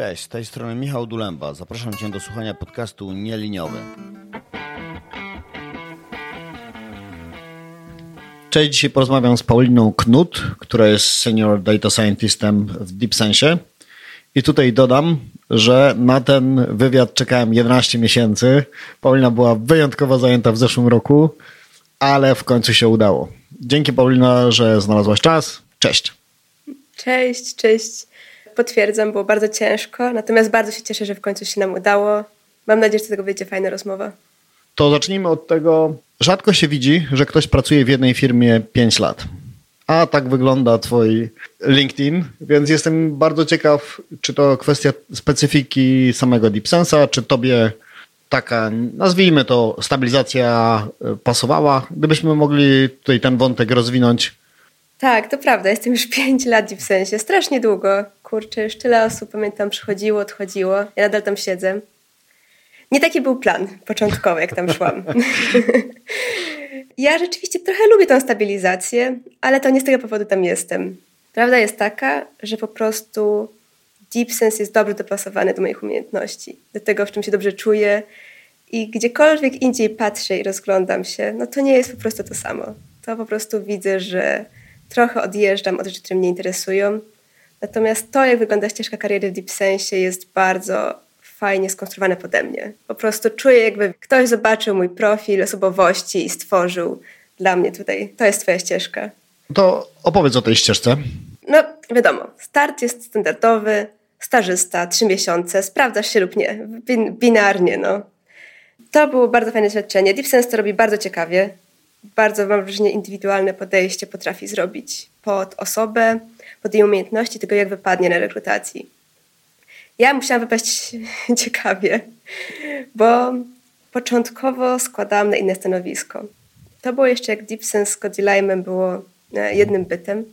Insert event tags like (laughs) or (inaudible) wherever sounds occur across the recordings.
Cześć, z tej strony Michał Dulemba. Zapraszam Cię do słuchania podcastu Nieliniowy. Cześć, dzisiaj porozmawiam z Pauliną Knut, która jest Senior Data Scientistem w DeepSense. I tutaj dodam, że na ten wywiad czekałem 11 miesięcy. Paulina była wyjątkowo zajęta w zeszłym roku, ale w końcu się udało. Dzięki Paulina, że znalazłaś czas. Cześć. Cześć, cześć. Potwierdzam, było bardzo ciężko, natomiast bardzo się cieszę, że w końcu się nam udało. Mam nadzieję, że z tego będzie fajna rozmowa. To zacznijmy od tego. Rzadko się widzi, że ktoś pracuje w jednej firmie 5 lat. A tak wygląda Twój LinkedIn, więc jestem bardzo ciekaw, czy to kwestia specyfiki samego DeepSense'a, czy Tobie taka, nazwijmy to, stabilizacja pasowała. Gdybyśmy mogli tutaj ten wątek rozwinąć. Tak, to prawda. Jestem już (laughs) 5 lat w sensie. Strasznie długo. Kurczę, już tyle osób, pamiętam, przychodziło, odchodziło. Ja nadal tam siedzę. Nie taki był plan początkowy, jak tam szłam. (laughs) ja rzeczywiście trochę lubię tą stabilizację, ale to nie z tego powodu tam jestem. Prawda jest taka, że po prostu Deep Sense jest dobrze dopasowany do moich umiejętności, do tego, w czym się dobrze czuję i gdziekolwiek indziej patrzę i rozglądam się, no to nie jest po prostu to samo. To po prostu widzę, że trochę odjeżdżam od rzeczy, które mnie interesują. Natomiast to, jak wygląda ścieżka kariery w Deep Sense jest bardzo fajnie skonstruowane pode mnie. Po prostu czuję, jakby ktoś zobaczył mój profil osobowości i stworzył dla mnie tutaj. To jest twoja ścieżka. To opowiedz o tej ścieżce. No, wiadomo, start jest standardowy, stażysta, trzy miesiące, sprawdzasz się lub nie, bin binarnie, no. To było bardzo fajne doświadczenie. Deep Sense to robi bardzo ciekawie. Bardzo, mam wrażenie, indywidualne podejście potrafi zrobić pod osobę, pod jej umiejętności, tego jak wypadnie na rekrutacji. Ja musiałam wypaść (laughs) ciekawie, bo początkowo składałam na inne stanowisko. To było jeszcze jak Sense z Codilime było e, jednym bytem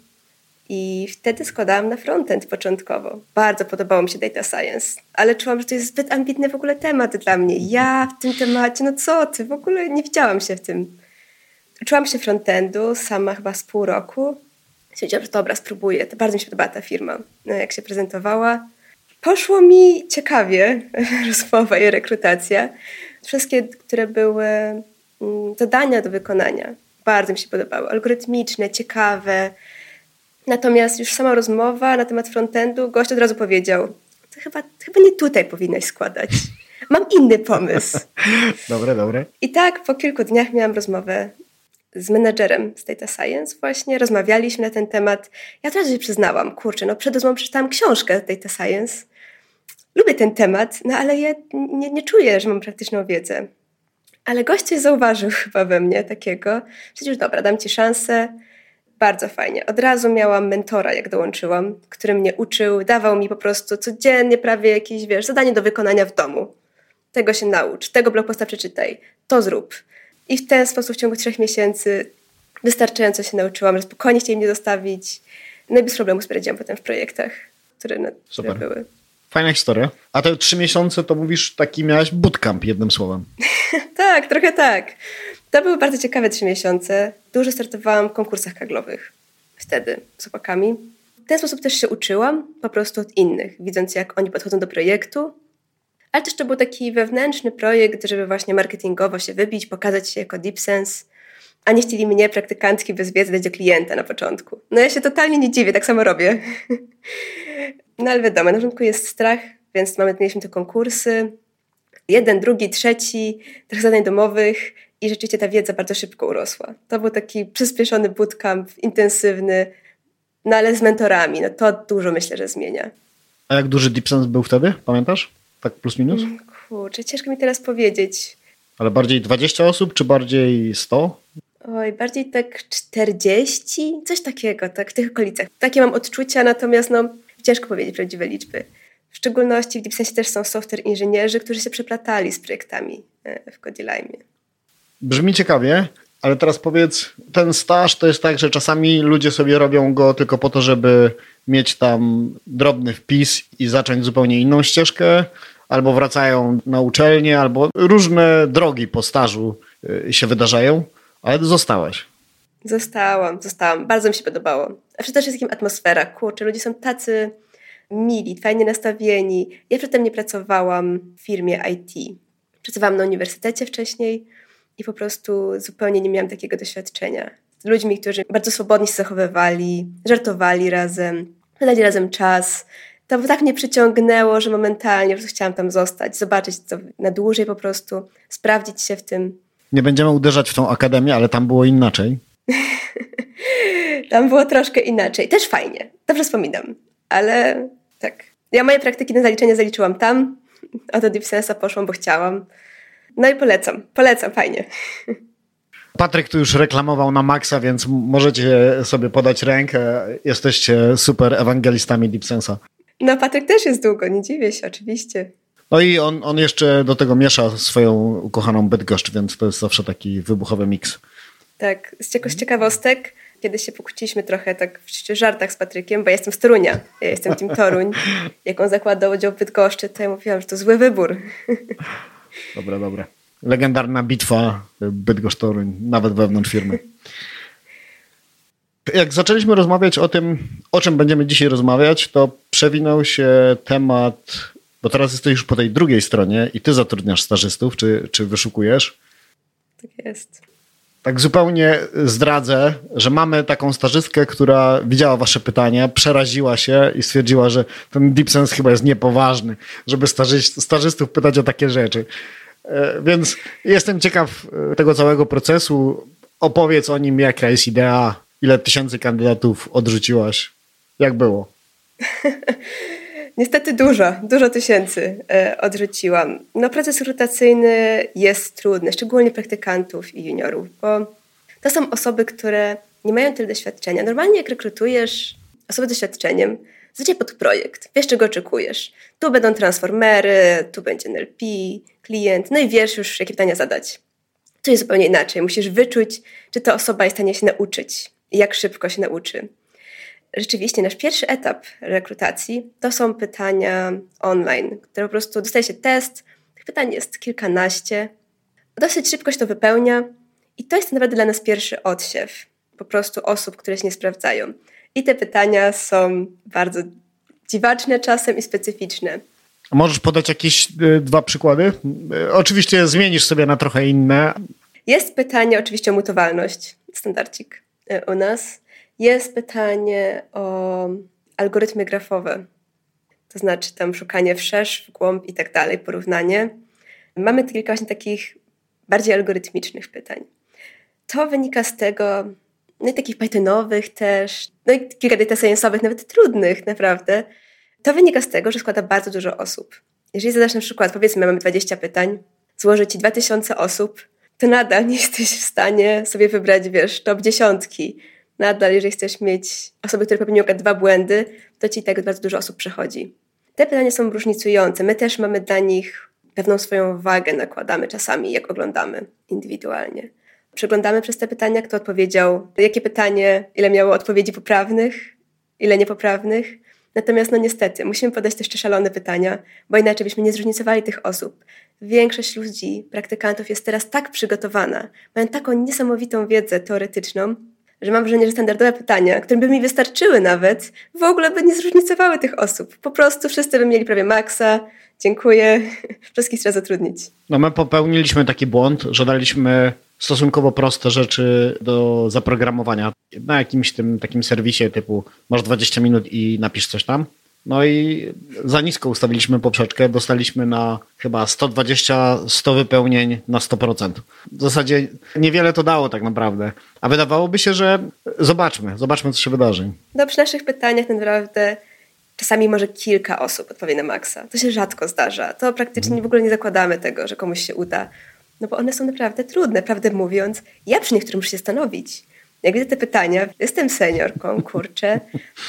i wtedy składałam na frontend początkowo. Bardzo podobało mi się data science, ale czułam, że to jest zbyt ambitny w ogóle temat dla mnie. Ja w tym temacie, no co ty, w ogóle nie widziałam się w tym. Uczyłam się frontendu sama chyba z pół roku. Stwierdziłam, że dobra, spróbuję. To bardzo mi się podobała ta firma, no, jak się prezentowała. Poszło mi ciekawie (laughs) rozmowa i rekrutacja. Wszystkie, które były mm, zadania do wykonania, bardzo mi się podobały. Algorytmiczne, ciekawe. Natomiast już sama rozmowa na temat frontendu, gość od razu powiedział, to chyba, chyba nie tutaj powinnaś składać. Mam inny pomysł. (laughs) dobre, dobre. I tak po kilku dniach miałam rozmowę z menedżerem z Data Science właśnie, rozmawialiśmy na ten temat. Ja od razu się przyznałam, kurczę, no przed rozmową przeczytałam książkę Data Science. Lubię ten temat, no ale ja nie, nie czuję, że mam praktyczną wiedzę. Ale gość zauważył chyba we mnie takiego. Przecież dobra, dam ci szansę. Bardzo fajnie. Od razu miałam mentora, jak dołączyłam, który mnie uczył, dawał mi po prostu codziennie prawie jakieś, wiesz, zadanie do wykonania w domu. Tego się naucz, tego blog posta przeczytaj, to zrób. I w ten sposób w ciągu trzech miesięcy wystarczająco się nauczyłam, że spokojnie chcieli mnie zostawić. No i bez problemu sprawdziłam potem w projektach, które, no, które były. Fajna historia. A te trzy miesiące to mówisz, taki miałeś bootcamp, jednym słowem. (laughs) tak, trochę tak. To były bardzo ciekawe trzy miesiące. Dużo startowałam w konkursach kaglowych wtedy z chłopakami. W ten sposób też się uczyłam po prostu od innych, widząc jak oni podchodzą do projektu. Ale też to był taki wewnętrzny projekt, żeby właśnie marketingowo się wybić, pokazać się jako Deep Sense, a nie chcieli mnie, praktykantki bez wiedzy, dać do klienta na początku. No ja się totalnie nie dziwię, tak samo robię. (laughs) no ale wiadomo, na początku jest strach, więc mamy, mieliśmy te konkursy. Jeden, drugi, trzeci, trochę zadań domowych i rzeczywiście ta wiedza bardzo szybko urosła. To był taki przyspieszony bootcamp, intensywny, no ale z mentorami. No to dużo myślę, że zmienia. A jak duży Deep Sense był wtedy? Pamiętasz? Tak plus minus? Kurczę, ciężko mi teraz powiedzieć. Ale bardziej 20 osób, czy bardziej 100? Oj, bardziej tak 40, coś takiego, tak, w tych okolicach. Takie mam odczucia, natomiast no, ciężko powiedzieć prawdziwe liczby. W szczególności w DeepSense też są software inżynierzy, którzy się przeplatali z projektami e, w Codilime. Brzmi ciekawie, ale teraz powiedz, ten staż to jest tak, że czasami ludzie sobie robią go tylko po to, żeby mieć tam drobny wpis i zacząć zupełnie inną ścieżkę, albo wracają na uczelnię, albo różne drogi po stażu y, się wydarzają, ale zostałaś. Zostałam, zostałam. Bardzo mi się podobało. A przede wszystkim atmosfera. Kurczę, ludzie są tacy mili, fajnie nastawieni. Ja przedtem nie pracowałam w firmie IT. Pracowałam na uniwersytecie wcześniej i po prostu zupełnie nie miałam takiego doświadczenia. Z ludźmi, którzy bardzo swobodnie się zachowywali, żartowali razem, wydali razem czas. To tak mnie przyciągnęło, że momentalnie po prostu chciałam tam zostać, zobaczyć to na dłużej po prostu, sprawdzić się w tym. Nie będziemy uderzać w tą akademię, ale tam było inaczej. (laughs) tam było troszkę inaczej. Też fajnie, dobrze wspominam, ale tak. Ja moje praktyki na zaliczenie zaliczyłam tam, (laughs) a do Deep Sensa poszłam, bo chciałam. No i polecam, polecam, fajnie. (laughs) Patryk tu już reklamował na maksa, więc możecie sobie podać rękę. Jesteście super ewangelistami Deep Sensa. No Patryk też jest długo, nie dziwię się, oczywiście. No i on, on jeszcze do tego miesza swoją ukochaną Bydgoszcz, więc to jest zawsze taki wybuchowy miks. Tak, z ciekawostek, kiedy się pokłóciliśmy trochę tak w żartach z Patrykiem, bo ja jestem z Torunia, ja jestem Team Toruń. (laughs) Jak on zakładał udział w Bydgoszczy, to ja mówiłam, że to zły wybór. Dobra, dobra. Legendarna bitwa Bydgoszcz-Toruń, nawet wewnątrz firmy. (laughs) Jak zaczęliśmy rozmawiać o tym, o czym będziemy dzisiaj rozmawiać, to przewinął się temat, bo teraz jesteś już po tej drugiej stronie i ty zatrudniasz stażystów, czy, czy wyszukujesz? Tak jest. Tak zupełnie zdradzę, że mamy taką stażystkę, która widziała wasze pytanie, przeraziła się i stwierdziła, że ten Deep Sense chyba jest niepoważny, żeby stażystów pytać o takie rzeczy. E, więc jestem ciekaw e, tego całego procesu. Opowiedz o nim, jaka jest idea, ile tysięcy kandydatów odrzuciłaś, jak było? (laughs) Niestety dużo, dużo tysięcy e, odrzuciłam. No, proces rotacyjny jest trudny, szczególnie praktykantów i juniorów, bo to są osoby, które nie mają tyle doświadczenia. Normalnie jak rekrutujesz osobę z doświadczeniem, zazwyczaj pod projekt, wiesz czego oczekujesz. Tu będą transformery, tu będzie NLP, klient, no i wiesz już jakie pytania zadać. Tu jest zupełnie inaczej. Musisz wyczuć, czy ta osoba jest w stanie się nauczyć jak szybko się nauczy rzeczywiście nasz pierwszy etap rekrutacji to są pytania online, które po prostu dostaje się test, tych pytań jest kilkanaście, dosyć szybko się to wypełnia i to jest naprawdę dla nas pierwszy odsiew po prostu osób, które się nie sprawdzają. I te pytania są bardzo dziwaczne czasem i specyficzne. Możesz podać jakieś y, dwa przykłady? Y, oczywiście zmienisz sobie na trochę inne. Jest pytanie oczywiście o mutowalność, standardzik u nas. Jest pytanie o algorytmy grafowe, to znaczy tam szukanie wszerz, w głąb i tak dalej, porównanie. Mamy kilka właśnie takich bardziej algorytmicznych pytań. To wynika z tego, no i takich Pythonowych też, no i kilka data nawet trudnych naprawdę. To wynika z tego, że składa bardzo dużo osób. Jeżeli zadasz na przykład, powiedzmy, mamy 20 pytań, złoży ci 2000 osób, to nadal nie jesteś w stanie sobie wybrać, wiesz, top dziesiątki nadal, jeżeli chcesz mieć osoby, które popełniły dwa błędy, to ci tak bardzo dużo osób przechodzi. Te pytania są różnicujące. My też mamy dla nich pewną swoją wagę, nakładamy czasami, jak oglądamy indywidualnie. Przeglądamy przez te pytania, kto odpowiedział, jakie pytanie, ile miało odpowiedzi poprawnych, ile niepoprawnych. Natomiast no niestety, musimy podać też te szalone pytania, bo inaczej byśmy nie zróżnicowali tych osób. Większość ludzi, praktykantów jest teraz tak przygotowana, mają taką niesamowitą wiedzę teoretyczną, że mam wrażenie, że standardowe pytania, które by mi wystarczyły nawet, w ogóle by nie zróżnicowały tych osób. Po prostu wszyscy by mieli prawie maksa. Dziękuję. (laughs) Wszystkich trzeba zatrudnić. No my popełniliśmy taki błąd, że daliśmy stosunkowo proste rzeczy do zaprogramowania na jakimś tym takim serwisie typu masz 20 minut i napisz coś tam. No i za nisko ustawiliśmy poprzeczkę, dostaliśmy na chyba 120-100 wypełnień na 100%. W zasadzie niewiele to dało tak naprawdę. A wydawałoby się, że zobaczmy, zobaczmy co się wydarzy. No przy naszych pytaniach naprawdę czasami może kilka osób odpowie na maksa. To się rzadko zdarza. To praktycznie w ogóle nie zakładamy tego, że komuś się uda. No bo one są naprawdę trudne, prawdę mówiąc. Ja przy niektórych muszę się stanowić jak widzę te pytania, jestem seniorką, kurczę,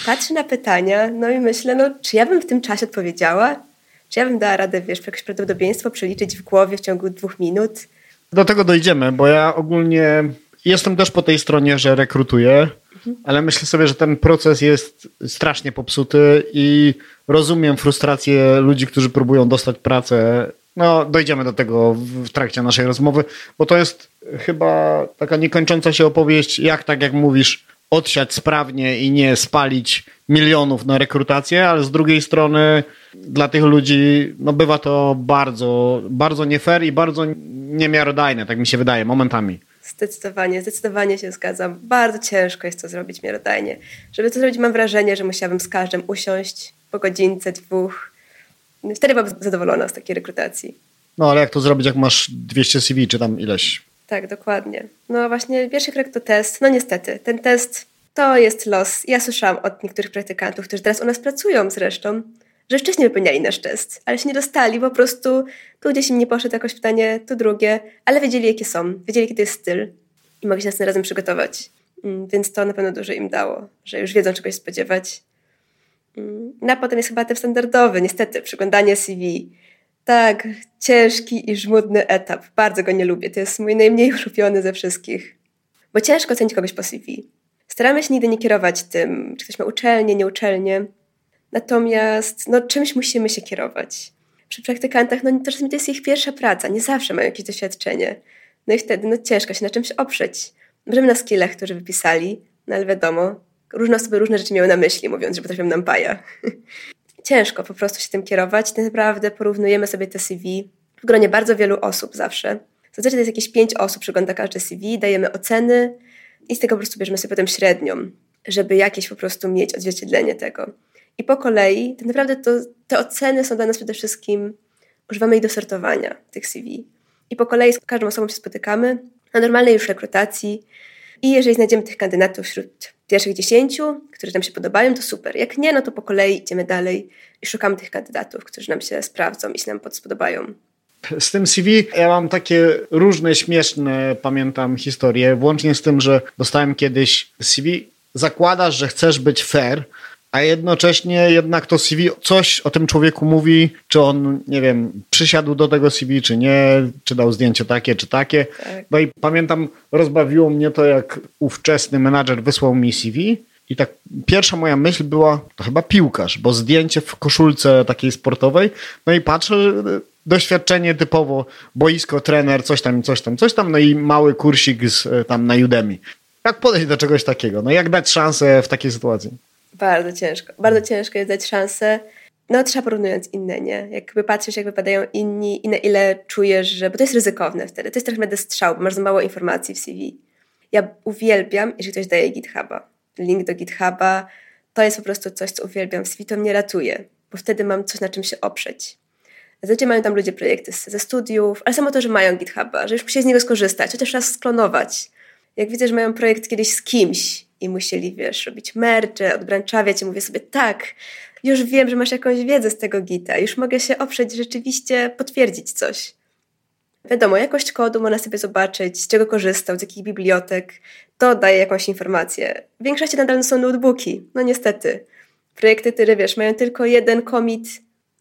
patrzę na pytania, no i myślę, no czy ja bym w tym czasie odpowiedziała? Czy ja bym dała radę, wiesz, jakieś prawdopodobieństwo przeliczyć w głowie w ciągu dwóch minut? Do tego dojdziemy, bo ja ogólnie jestem też po tej stronie, że rekrutuję, mhm. ale myślę sobie, że ten proces jest strasznie popsuty i rozumiem frustrację ludzi, którzy próbują dostać pracę no, dojdziemy do tego w trakcie naszej rozmowy, bo to jest chyba taka niekończąca się opowieść, jak tak jak mówisz, odsiać sprawnie i nie spalić milionów na rekrutację, ale z drugiej strony dla tych ludzi no bywa to bardzo, bardzo nie fair i bardzo niemiarodajne, tak mi się wydaje, momentami. Zdecydowanie, zdecydowanie się zgadzam. Bardzo ciężko jest to zrobić miarodajnie. Żeby to zrobić, mam wrażenie, że musiałabym z każdym usiąść po godzince, dwóch. Wtedy byłabym zadowolona z takiej rekrutacji. No ale jak to zrobić, jak masz 200 CV, czy tam ileś? Tak, dokładnie. No właśnie, pierwszy krok to test. No niestety, ten test to jest los. Ja słyszałam od niektórych praktykantów, którzy teraz u nas pracują zresztą, że wcześniej wypełniali nasz test, ale się nie dostali, po prostu tu gdzieś im nie poszedł jakoś pytanie, tu drugie, ale wiedzieli jakie są, wiedzieli jaki to jest styl i mogli się następnym razem przygotować. Mm, więc to na pewno dużo im dało, że już wiedzą czegoś spodziewać. Mm, potem jest chyba ten standardowy, niestety, przeglądanie CV. Tak, ciężki i żmudny etap. Bardzo go nie lubię. To jest mój najmniej (laughs) ulubiony ze wszystkich. Bo ciężko ocenić kogoś po CV. Staramy się nigdy nie kierować tym, czy ktoś ma uczelnię, nie uczelnię. Natomiast no, czymś musimy się kierować. Przy praktykantach, no czasami to jest ich pierwsza praca, nie zawsze mają jakieś doświadczenie. No i wtedy no, ciężko się na czymś oprzeć. Możemy na skillach, którzy wypisali, no ale wiadomo, różne osoby różne rzeczy miały na myśli, mówiąc, że potrafią nam paja. (laughs) ciężko po prostu się tym kierować. Tak naprawdę porównujemy sobie te CV w gronie bardzo wielu osób zawsze. Zazwyczaj to jest jakieś pięć osób, przygląda każde CV, dajemy oceny i z tego po prostu bierzemy sobie potem średnią, żeby jakieś po prostu mieć odzwierciedlenie tego. I po kolei, tak naprawdę to, te oceny są dla nas przede wszystkim, używamy ich do sortowania tych CV. I po kolei z każdą osobą się spotykamy na normalnej już rekrutacji i jeżeli znajdziemy tych kandydatów wśród pierwszych dziesięciu, którzy nam się podobają, to super. Jak nie, no to po kolei idziemy dalej i szukamy tych kandydatów, którzy nam się sprawdzą i się nam spodobają. Z tym CV ja mam takie różne śmieszne, pamiętam, historie, włącznie z tym, że dostałem kiedyś CV, zakładasz, że chcesz być fair, a jednocześnie jednak to CV coś o tym człowieku mówi, czy on, nie wiem, przysiadł do tego CV, czy nie, czy dał zdjęcie takie, czy takie. Tak. No i pamiętam, rozbawiło mnie to, jak ówczesny menadżer wysłał mi CV i tak pierwsza moja myśl była, to chyba piłkarz, bo zdjęcie w koszulce takiej sportowej, no i patrzę, doświadczenie typowo, boisko, trener, coś tam, coś tam, coś tam, no i mały kursik z, tam na Udemy. Jak podejść do czegoś takiego? No jak dać szansę w takiej sytuacji? Bardzo ciężko. Bardzo ciężko jest dać szansę. No trzeba porównując inne, nie? Jakby patrzysz, jak wypadają inni i na ile czujesz, że... Bo to jest ryzykowne wtedy. To jest trochę będę strzał, bo masz za mało informacji w CV. Ja uwielbiam, jeżeli ktoś daje GitHuba. Link do GitHuba to jest po prostu coś, co uwielbiam w CV. To mnie ratuje, bo wtedy mam coś, na czym się oprzeć. Zazwyczaj mają tam ludzie projekty ze studiów, ale samo to, że mają GitHuba, że już musieli z niego skorzystać, chociaż raz sklonować. Jak widzę, że mają projekt kiedyś z kimś i musieli, wiesz, robić merge, odbranczawiać i mówię sobie, tak, już wiem, że masz jakąś wiedzę z tego gita, już mogę się oprzeć, rzeczywiście potwierdzić coś. Wiadomo, jakość kodu można sobie zobaczyć, z czego korzystał, z jakich bibliotek, to daje jakąś informację. W większości nadal są notebooki, no niestety. Projekty, które wiesz, mają tylko jeden commit,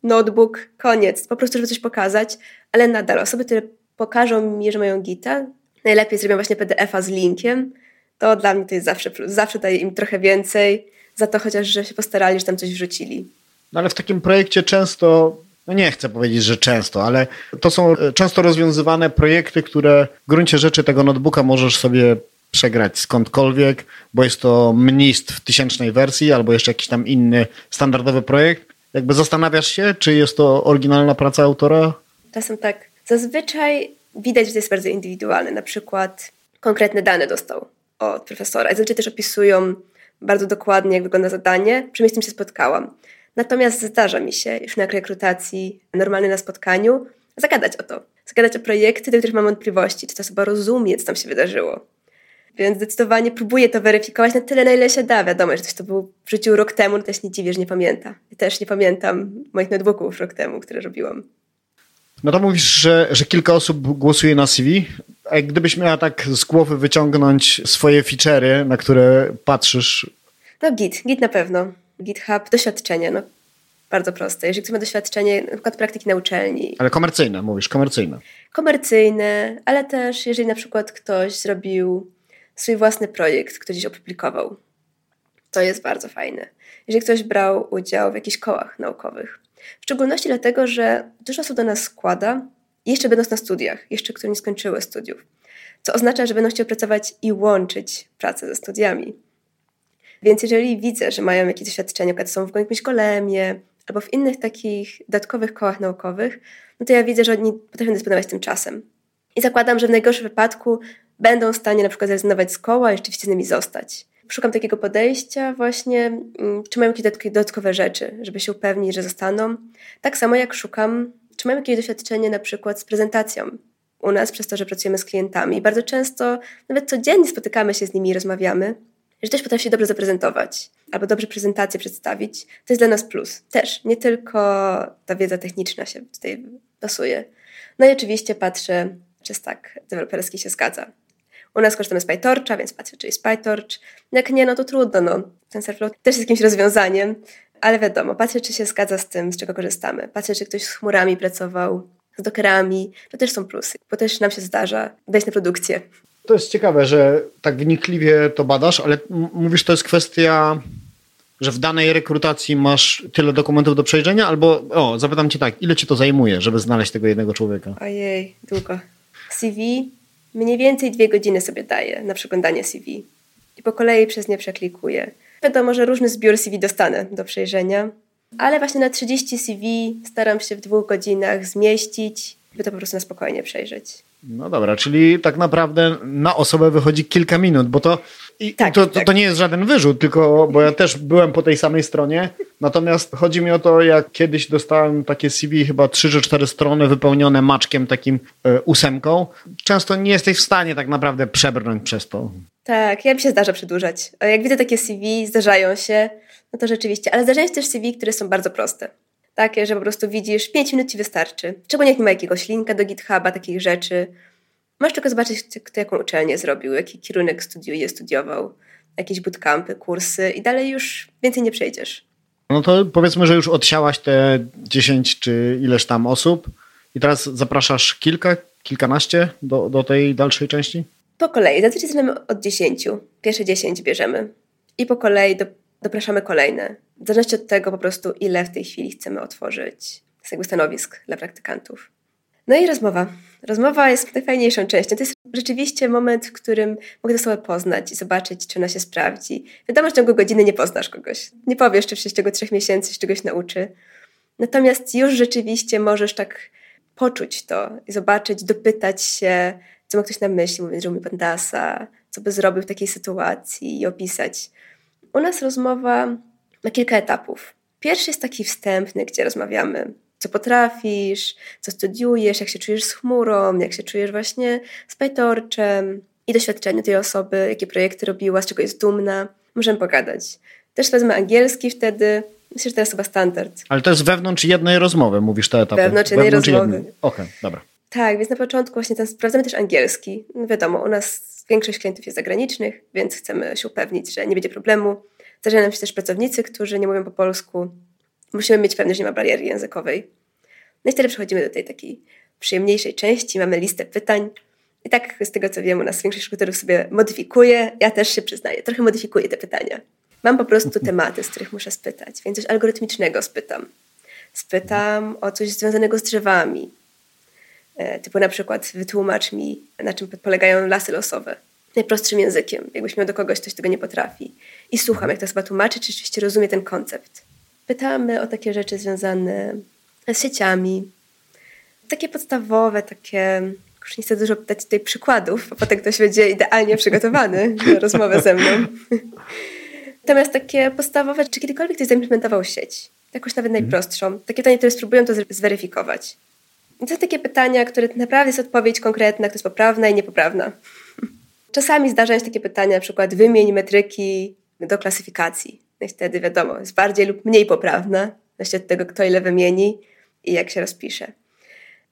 notebook, koniec, po prostu, żeby coś pokazać, ale nadal osoby, które pokażą mi, że mają gita, najlepiej zrobią właśnie PDF-a z linkiem, to dla mnie to jest zawsze plus. Zawsze daje im trochę więcej, za to chociaż, że się postarali, że tam coś wrzucili. No ale w takim projekcie często, no nie chcę powiedzieć, że często, ale to są e, często rozwiązywane projekty, które w gruncie rzeczy tego notebooka możesz sobie przegrać skądkolwiek, bo jest to mnist w tysięcznej wersji albo jeszcze jakiś tam inny standardowy projekt. Jakby zastanawiasz się, czy jest to oryginalna praca autora? Czasem tak. Zazwyczaj widać, że to jest bardzo indywidualne. Na przykład konkretne dane dostał od profesora. Zazwyczaj też opisują bardzo dokładnie, jak wygląda zadanie. Przynajmniej z tym się spotkałam. Natomiast zdarza mi się już na rekrutacji, normalnie na spotkaniu, zagadać o to. Zagadać o projekty, do których mam wątpliwości, czy ta osoba rozumie, co tam się wydarzyło. Więc zdecydowanie próbuję to weryfikować na tyle, na ile się da. Wiadomo, że to był w życiu rok temu, no też nie dziwię, że nie pamięta. Ja też nie pamiętam moich notebooków rok temu, które robiłam. No to mówisz, że, że kilka osób głosuje na CV. A gdybyś miała tak z głowy wyciągnąć swoje feature'y, na które patrzysz? No Git, Git na pewno. GitHub, doświadczenie, no bardzo proste. Jeżeli ktoś ma doświadczenie, na przykład praktyki na uczelni. Ale komercyjne, mówisz, komercyjne. Komercyjne, ale też jeżeli na przykład ktoś zrobił swój własny projekt, który gdzieś opublikował. To jest bardzo fajne. Jeżeli ktoś brał udział w jakichś kołach naukowych. W szczególności dlatego, że dużo osób do nas składa, jeszcze będąc na studiach, jeszcze które nie skończyły studiów. Co oznacza, że będą chciały pracować i łączyć pracę ze studiami. Więc jeżeli widzę, że mają jakieś doświadczenia, które są w jakimś golemie albo w innych takich dodatkowych kołach naukowych, no to ja widzę, że oni potrafią dysponować tym czasem. I zakładam, że w najgorszym wypadku będą w stanie na przykład zrezygnować z koła i rzeczywiście z nimi zostać. Szukam takiego podejścia właśnie, mm, czy mają jakieś dodatkowe rzeczy, żeby się upewnić, że zostaną. Tak samo jak szukam, czy mają jakieś doświadczenie na przykład z prezentacją. U nas, przez to, że pracujemy z klientami, bardzo często, nawet codziennie spotykamy się z nimi i rozmawiamy, że ktoś potrafi się dobrze zaprezentować albo dobrze prezentację przedstawić, to jest dla nas plus. Też, nie tylko ta wiedza techniczna się tutaj pasuje. No i oczywiście patrzę, czy tak deweloperski się zgadza. U nas korzystamy z PyTorcha, więc patrzę, czy jest PyTorch. Jak nie, no to trudno, no. TensorFlow też jest jakimś rozwiązaniem, ale wiadomo, patrzę, czy się zgadza z tym, z czego korzystamy. Patrzę, czy ktoś z chmurami pracował, z dockerami, to też są plusy, bo też nam się zdarza wejść na produkcję. To jest ciekawe, że tak wnikliwie to badasz, ale mówisz, to jest kwestia, że w danej rekrutacji masz tyle dokumentów do przejrzenia, albo, o, zapytam cię tak, ile ci to zajmuje, żeby znaleźć tego jednego człowieka? Ojej, długo. CV mniej więcej dwie godziny sobie daję na przeglądanie CV i po kolei przez nie przeklikuję. Wiadomo, że różny zbiór CV dostanę do przejrzenia, ale właśnie na 30 CV staram się w dwóch godzinach zmieścić, by to po prostu na spokojnie przejrzeć. No dobra, czyli tak naprawdę na osobę wychodzi kilka minut, bo to, tak, to, to, tak. to, nie jest żaden wyrzut, tylko bo ja też byłem po tej samej stronie. Natomiast chodzi mi o to, jak kiedyś dostałem takie CV, chyba 3 czy 4 strony wypełnione maczkiem takim y, ósemką. Często nie jesteś w stanie tak naprawdę przebrnąć przez to. Tak, ja mi się zdarza przedłużać. Jak widzę takie CV, zdarzają się, no to rzeczywiście. Ale zdarzają się też CV, które są bardzo proste. Takie, że po prostu widzisz, 5 minut ci wystarczy. Czego nie ma jakiegoś linka do GitHuba, takich rzeczy. Masz tylko zobaczyć, kto jaką uczelnię zrobił, jaki kierunek studiuje, studiował, jakieś bootcampy, kursy i dalej już więcej nie przejdziesz. No to powiedzmy, że już odsiałaś te 10 czy ileś tam osób i teraz zapraszasz kilka, kilkanaście do, do tej dalszej części? Po kolei. Zazwyczaj zaczynamy od 10. Pierwsze 10 bierzemy. I po kolei do, dopraszamy kolejne. W zależności od tego po prostu, ile w tej chwili chcemy otworzyć z jakby stanowisk dla praktykantów. No i rozmowa. Rozmowa jest najfajniejszą częścią. To jest rzeczywiście moment, w którym mogę osobę poznać i zobaczyć, czy ona się sprawdzi. Wiadomo, że w ciągu godziny nie poznasz kogoś. Nie powiesz, czy w ciągu trzech miesięcy się czegoś nauczy. Natomiast już rzeczywiście możesz tak poczuć to i zobaczyć, dopytać się, co ma ktoś na myśli, mówiąc, że umie pandasa, co by zrobił w takiej sytuacji i opisać. U nas rozmowa ma kilka etapów. Pierwszy jest taki wstępny, gdzie rozmawiamy co potrafisz, co studiujesz, jak się czujesz z chmurą, jak się czujesz właśnie z PyTorchem i doświadczeniu tej osoby, jakie projekty robiła, z czego jest dumna. Możemy pogadać. Też wezmę angielski wtedy. Myślę, że to jest chyba standard. Ale to jest wewnątrz jednej rozmowy, mówisz te etapy. Wewnątrz jednej wewnątrz rozmowy. Okej, okay, dobra. Tak, więc na początku właśnie ten, sprawdzamy też angielski. No wiadomo, u nas większość klientów jest zagranicznych, więc chcemy się upewnić, że nie będzie problemu. Zdarzają nam się też pracownicy, którzy nie mówią po polsku, musimy mieć pewność, że nie ma bariery językowej. No i wtedy przechodzimy do tej takiej przyjemniejszej części, mamy listę pytań. I tak z tego co wiem, u nas większość rekruterów sobie modyfikuje. Ja też się przyznaję, trochę modyfikuję te pytania. Mam po prostu tematy, z których muszę spytać, więc coś algorytmicznego spytam. Spytam o coś związanego z drzewami. E, typu na przykład wytłumacz mi, na czym polegają lasy losowe. Najprostszym językiem, jakbyś miał do kogoś, ktoś tego nie potrafi. I słucham, jak ta osoba tłumaczy, czy rzeczywiście rozumie ten koncept. Pytamy o takie rzeczy związane z sieciami. Takie podstawowe, takie. Już nie chcę dużo dać tutaj przykładów, bo potem ktoś będzie idealnie przygotowany na rozmowę ze mną. (laughs) Natomiast takie podstawowe, czy kiedykolwiek ktoś zaimplementował sieć? Jakąś nawet najprostszą. Takie pytania, które spróbują to zweryfikować. I to takie pytania, które naprawdę jest odpowiedź konkretna, która jest poprawna i niepoprawna. Czasami zdarzają się takie pytania, na przykład wymień metryki do klasyfikacji. No i wtedy wiadomo, jest bardziej lub mniej poprawna, zależnie od tego, kto ile wymieni i jak się rozpisze.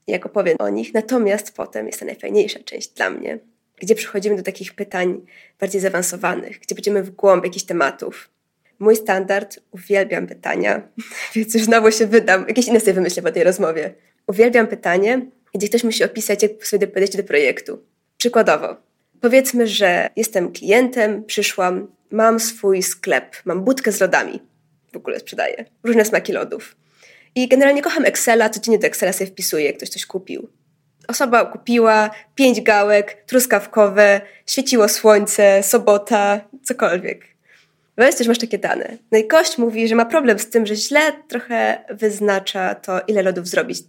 Jak opowiem o nich. Natomiast potem jest ta najfajniejsza część dla mnie, gdzie przechodzimy do takich pytań bardziej zaawansowanych, gdzie będziemy w głąb jakichś tematów. Mój standard, uwielbiam pytania, (laughs) więc już znowu się wydam, jakieś inne sobie wymyślę po tej rozmowie. Uwielbiam pytanie, gdzie ktoś musi opisać, jak sobie podejść do projektu. Przykładowo, powiedzmy, że jestem klientem, przyszłam, mam swój sklep, mam budkę z lodami. W ogóle sprzedaję. Różne smaki lodów. I generalnie kocham Excela, codziennie do Excela sobie wpisuję, jak ktoś coś kupił. Osoba kupiła pięć gałek, truskawkowe, świeciło słońce, sobota, cokolwiek. Weź też masz takie dane. No i gość mówi, że ma problem z tym, że źle trochę wyznacza to, ile lodów zrobić.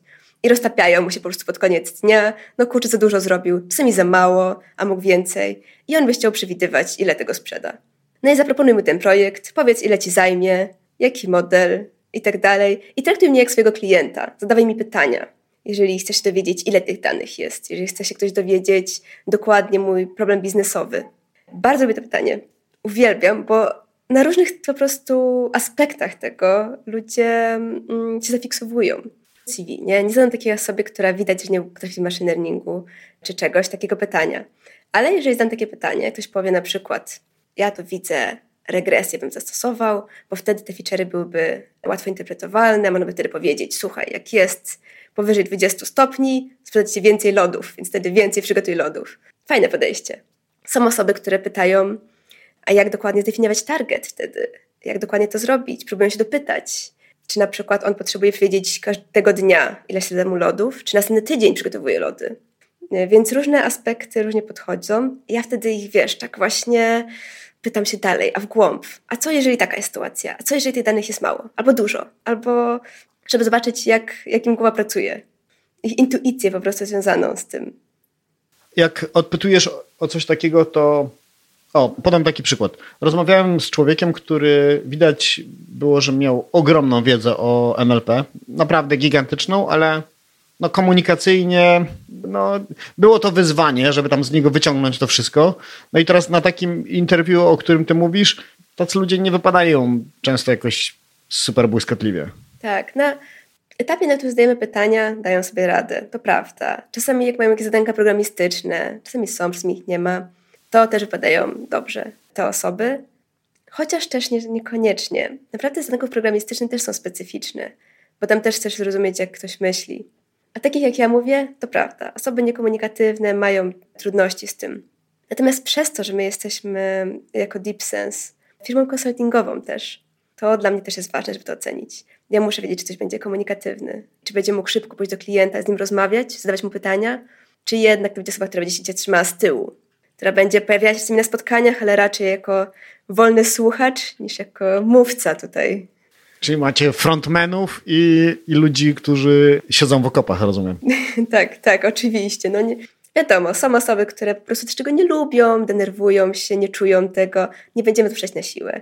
I roztapiają mu się po prostu pod koniec dnia. No kurczę, za dużo zrobił, czasami za mało, a mógł więcej. I on by chciał przewidywać, ile tego sprzeda. No i zaproponuj mu ten projekt, powiedz, ile ci zajmie, jaki model i tak dalej. I traktuj mnie jak swojego klienta. Zadawaj mi pytania. Jeżeli chcesz dowiedzieć, ile tych danych jest, jeżeli chce się ktoś dowiedzieć dokładnie mój problem biznesowy. Bardzo lubię to pytanie. Uwielbiam, bo na różnych po prostu aspektach tego ludzie mm, się zafiksowują. CV, nie? Nie znam takiej osoby, która widać, że nie potrafi machine learningu czy czegoś, takiego pytania. Ale jeżeli znam takie pytanie, ktoś powie na przykład, ja tu widzę regresję bym zastosował, bo wtedy te feature'y byłyby łatwo interpretowalne, można by wtedy powiedzieć, słuchaj, jak jest powyżej 20 stopni, sprzedać ci więcej lodów, więc wtedy więcej przygotuj lodów. Fajne podejście. Są osoby, które pytają, a jak dokładnie zdefiniować target wtedy? Jak dokładnie to zrobić? Próbują się dopytać. Czy na przykład on potrzebuje wiedzieć każdego dnia, ile się mu lodów, czy następny tydzień przygotowuje lody. Więc różne aspekty różnie podchodzą. Ja wtedy ich, wiesz, tak właśnie pytam się dalej, a w głąb. A co jeżeli taka jest sytuacja? A co jeżeli tych danych jest mało? Albo dużo? Albo żeby zobaczyć, jak, jak im głowa pracuje. Ich intuicję po prostu związaną z tym. Jak odpytujesz o coś takiego, to o, podam taki przykład. Rozmawiałem z człowiekiem, który widać było, że miał ogromną wiedzę o NLP, naprawdę gigantyczną, ale no komunikacyjnie no, było to wyzwanie, żeby tam z niego wyciągnąć to wszystko. No i teraz na takim interwiu, o którym ty mówisz, tacy ludzie nie wypadają często jakoś super błyskotliwie. Tak, na etapie, na którym zdajemy pytania, dają sobie radę, to prawda. Czasami jak mają jakieś zadanka programistyczne, czasami są, czasami ich nie ma, to też wypadają dobrze te osoby, chociaż też nie, niekoniecznie. Naprawdę zadanków programistycznych też są specyficzne, bo tam też chcesz zrozumieć, jak ktoś myśli. A takich jak ja mówię, to prawda. Osoby niekomunikatywne mają trudności z tym. Natomiast przez to, że my jesteśmy jako Deep Sense firmą konsultingową też, to dla mnie też jest ważne, żeby to ocenić. Ja muszę wiedzieć, czy ktoś będzie komunikatywny, czy będzie mógł szybko pójść do klienta, z nim rozmawiać, zadawać mu pytania, czy jednak to będzie osoba, która będzie się trzymała z tyłu, która będzie pojawiać się z nimi na spotkaniach, ale raczej jako wolny słuchacz niż jako mówca tutaj. Czyli macie frontmenów i, i ludzi, którzy siedzą w okopach, rozumiem. (laughs) tak, tak, oczywiście. No nie, wiadomo, są osoby, które po prostu czego nie lubią, denerwują się, nie czują tego. Nie będziemy tu na siłę.